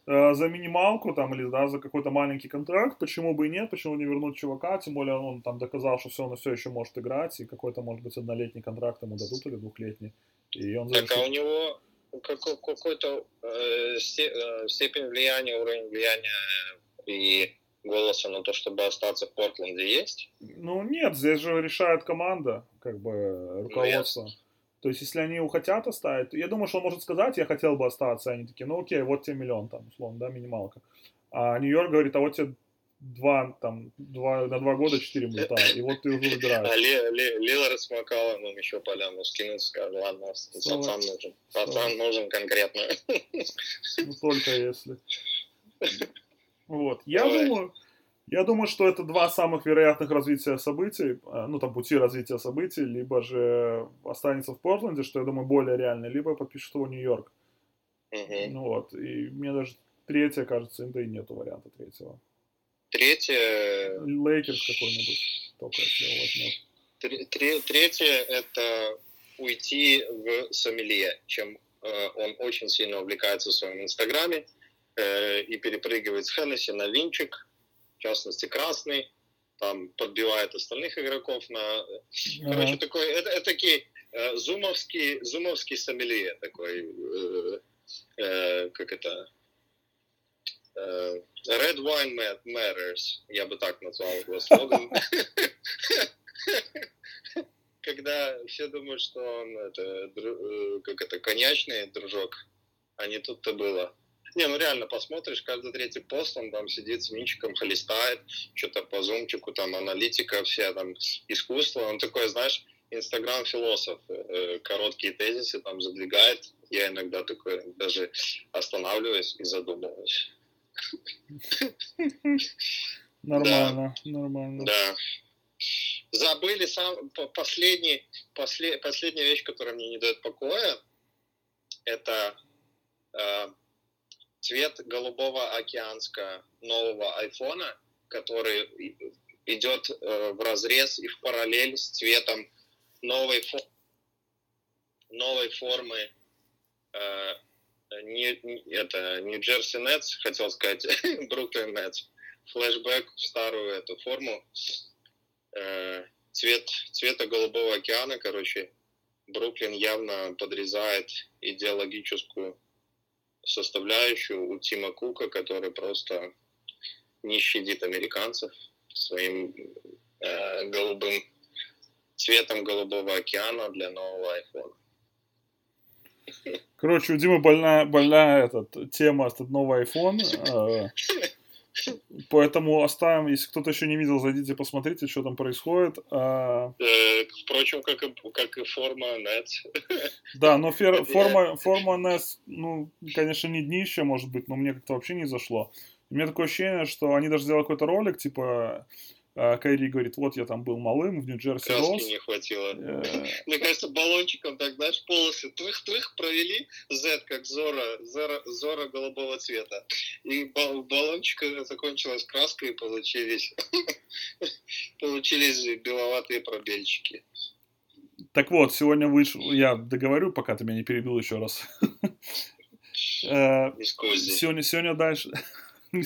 э, за минималку там или да, за какой-то маленький контракт, почему бы и нет, почему не вернуть чувака, тем более он там доказал, что все, он все еще может играть, и какой-то, может быть, однолетний контракт ему дадут или двухлетний. И он завершит... Так, а у него какой-то э, э, степень влияния, уровень влияния и голоса на то, чтобы остаться в Портленде есть? Ну нет, здесь же решает команда, как бы руководство. Ну, то есть, если они хотят оставить, я думаю, что он может сказать, я хотел бы остаться, они такие, ну окей, вот тебе миллион, там, условно, да, минималка. А Нью-Йорк говорит, а вот тебе два, там, два, на два года четыре мульта, и вот ты уже выбираешь. А Ли, Ли, Лилард с Макаланом еще поляну скинул, сказал, ладно, пацан нужен, пацан нужен конкретно. Ну, только если. Вот, я Давай. думаю, я думаю, что это два самых вероятных развития событий, э, ну, там, пути развития событий, либо же останется в Портленде, что, я думаю, более реально, либо подпишет его Нью-Йорк. Угу. Ну, вот, и мне даже третье, кажется, да и нету варианта третьего. Третье... Лейкерс какой-нибудь, только если его возьмет. Третье — это уйти в сомелье, чем э, он очень сильно увлекается в своем инстаграме э, и перепрыгивает с Хеннесси на винчик, в частности, красный, там подбивает остальных игроков на... Uh-huh. Короче, такой, это, это такой э, зумовский, зумовский сомелье такой, э, э, как это, э, Red Wine Matters, я бы так назвал его слоган. Когда все думают, что он это, э, как это, коньячный дружок, а не тут-то было. Не, ну реально посмотришь, каждый третий пост, он там сидит с минчиком, холестает, что-то по зумчику, там аналитика вся, там искусство. Он такой, знаешь, инстаграм-философ, э, короткие тезисы там задвигает. Я иногда такой даже останавливаюсь и задумываюсь. Нормально, нормально. Да. Забыли сам последний, послед, последняя вещь, которая мне не дает покоя, это э, цвет голубого океанска нового айфона, который идет э, в разрез и в параллель с цветом новой, фо новой формы э, не, это не Джерси Нетс, хотел сказать Бруклин Нетс. Флэшбэк в старую эту форму. Э, цвет, цвета голубого океана, короче, Бруклин явно подрезает идеологическую составляющую у Тима Кука, который просто не щадит американцев своим э, голубым цветом голубого океана для нового айфона. Короче, у Димы больная, больная этот, тема, этот новый iPhone. Э, поэтому оставим, если кто-то еще не видел, зайдите, посмотрите, что там происходит. Э, э, впрочем, как и, как и форма NET. Да, но фер, форма, форма NET, ну, конечно, не днище, может быть, но мне как-то вообще не зашло. У меня такое ощущение, что они даже сделали какой-то ролик, типа, а Кайри говорит, вот я там был малым в Нью-Джерси Краски рос. не хватило. Э. Мне кажется, баллончиком так, знаешь, полосы трых-трых провели, Z как Зора, Зора, Зора голубого цвета. И баллончик закончилась краска и получились, получились беловатые пробельчики. Так вот, сегодня вышел, я договорю, пока ты меня не перебил еще раз. Э, сегодня, сегодня дальше... Не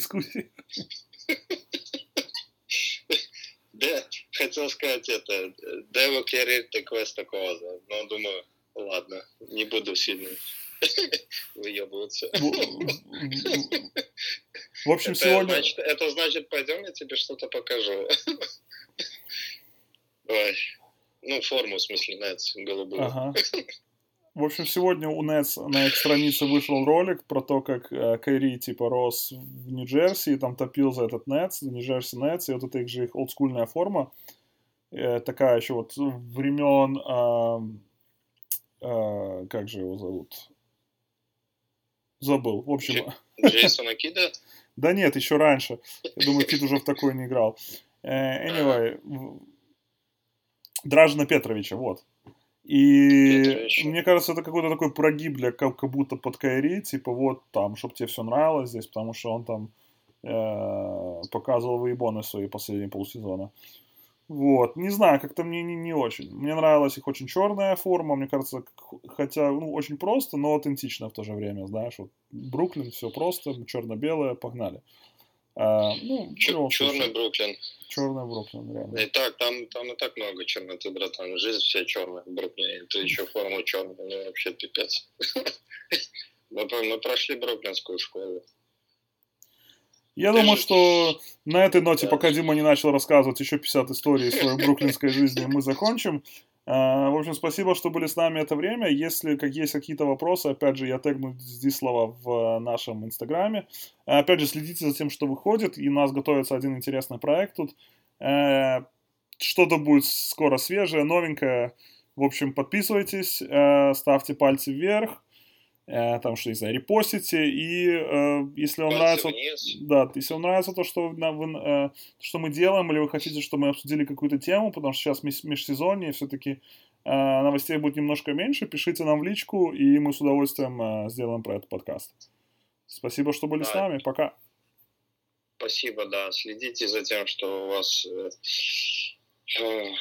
Да, хотел сказать это, Дево Керрит Квеста Коза, но думаю, ладно, не буду сильно выебываться. В общем, сегодня... Это значит, пойдем, я тебе что-то покажу. Ой. Ну, форму, в смысле, Нетс, голубую. Ага. В общем, сегодня у Нетс на их странице вышел ролик про то, как э, Кайри, типа, рос в Нью-Джерси и там топил за этот Нетс, Нью-Джерси Нетс, и вот это их же их олдскульная форма, э, такая еще вот времен, э, э, как же его зовут? Забыл. В общем... Джейсона Кида? Да нет, еще раньше. Я думаю, Кид уже в такой не играл. Э, anyway, Дражна Петровича, вот. И мне кажется, это какой-то такой прогиб для как, как будто под Кайри, типа вот там, чтобы тебе все нравилось здесь, потому что он там э, показывал выебоны свои последние полсезона. Вот, не знаю, как-то мне не, не очень. Мне нравилась их очень черная форма, мне кажется, хотя, ну, очень просто, но аутентично в то же время, знаешь, вот Бруклин, все просто, черно-белое, погнали. А, ну, Чер- черный Бруклин. Черный Бруклин, реально. И так, там, там и так много черноты, братан. Жизнь вся черная в Бруклине. Ты еще форму черную, ну вообще пипец. Мы, мы прошли бруклинскую школу. Я Даже... думаю, что на этой ноте, пока Дима не начал рассказывать еще 50 историй своей бруклинской жизни, мы закончим. А, в общем, спасибо, что были с нами это время. Если как есть какие-то вопросы, опять же, я тегну здесь слова в нашем инстаграме. Опять же, следите за тем, что выходит. И у нас готовится один интересный проект тут. Э, что-то будет скоро свежее, новенькое. В общем, подписывайтесь, э, ставьте пальцы вверх. Э, там что, не знаю, репостите, и э, если вам нравится, вниз. да, если вам нравится то, что, на, вы, э, что мы делаем, или вы хотите, чтобы мы обсудили какую-то тему, потому что сейчас меж, межсезонье, все-таки э, новостей будет немножко меньше, пишите нам в личку, и мы с удовольствием э, сделаем про этот подкаст. Спасибо, что были да. с нами, пока. Спасибо, да, следите за тем, что у вас э, э,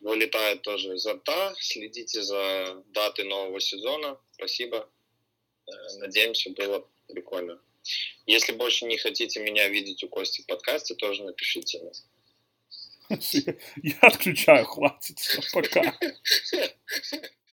вылетает тоже изо рта, следите за датой нового сезона. Спасибо. Надеемся, было прикольно. Если больше не хотите меня видеть у Кости в подкасте, тоже напишите мне. Я отключаю, хватит. Пока.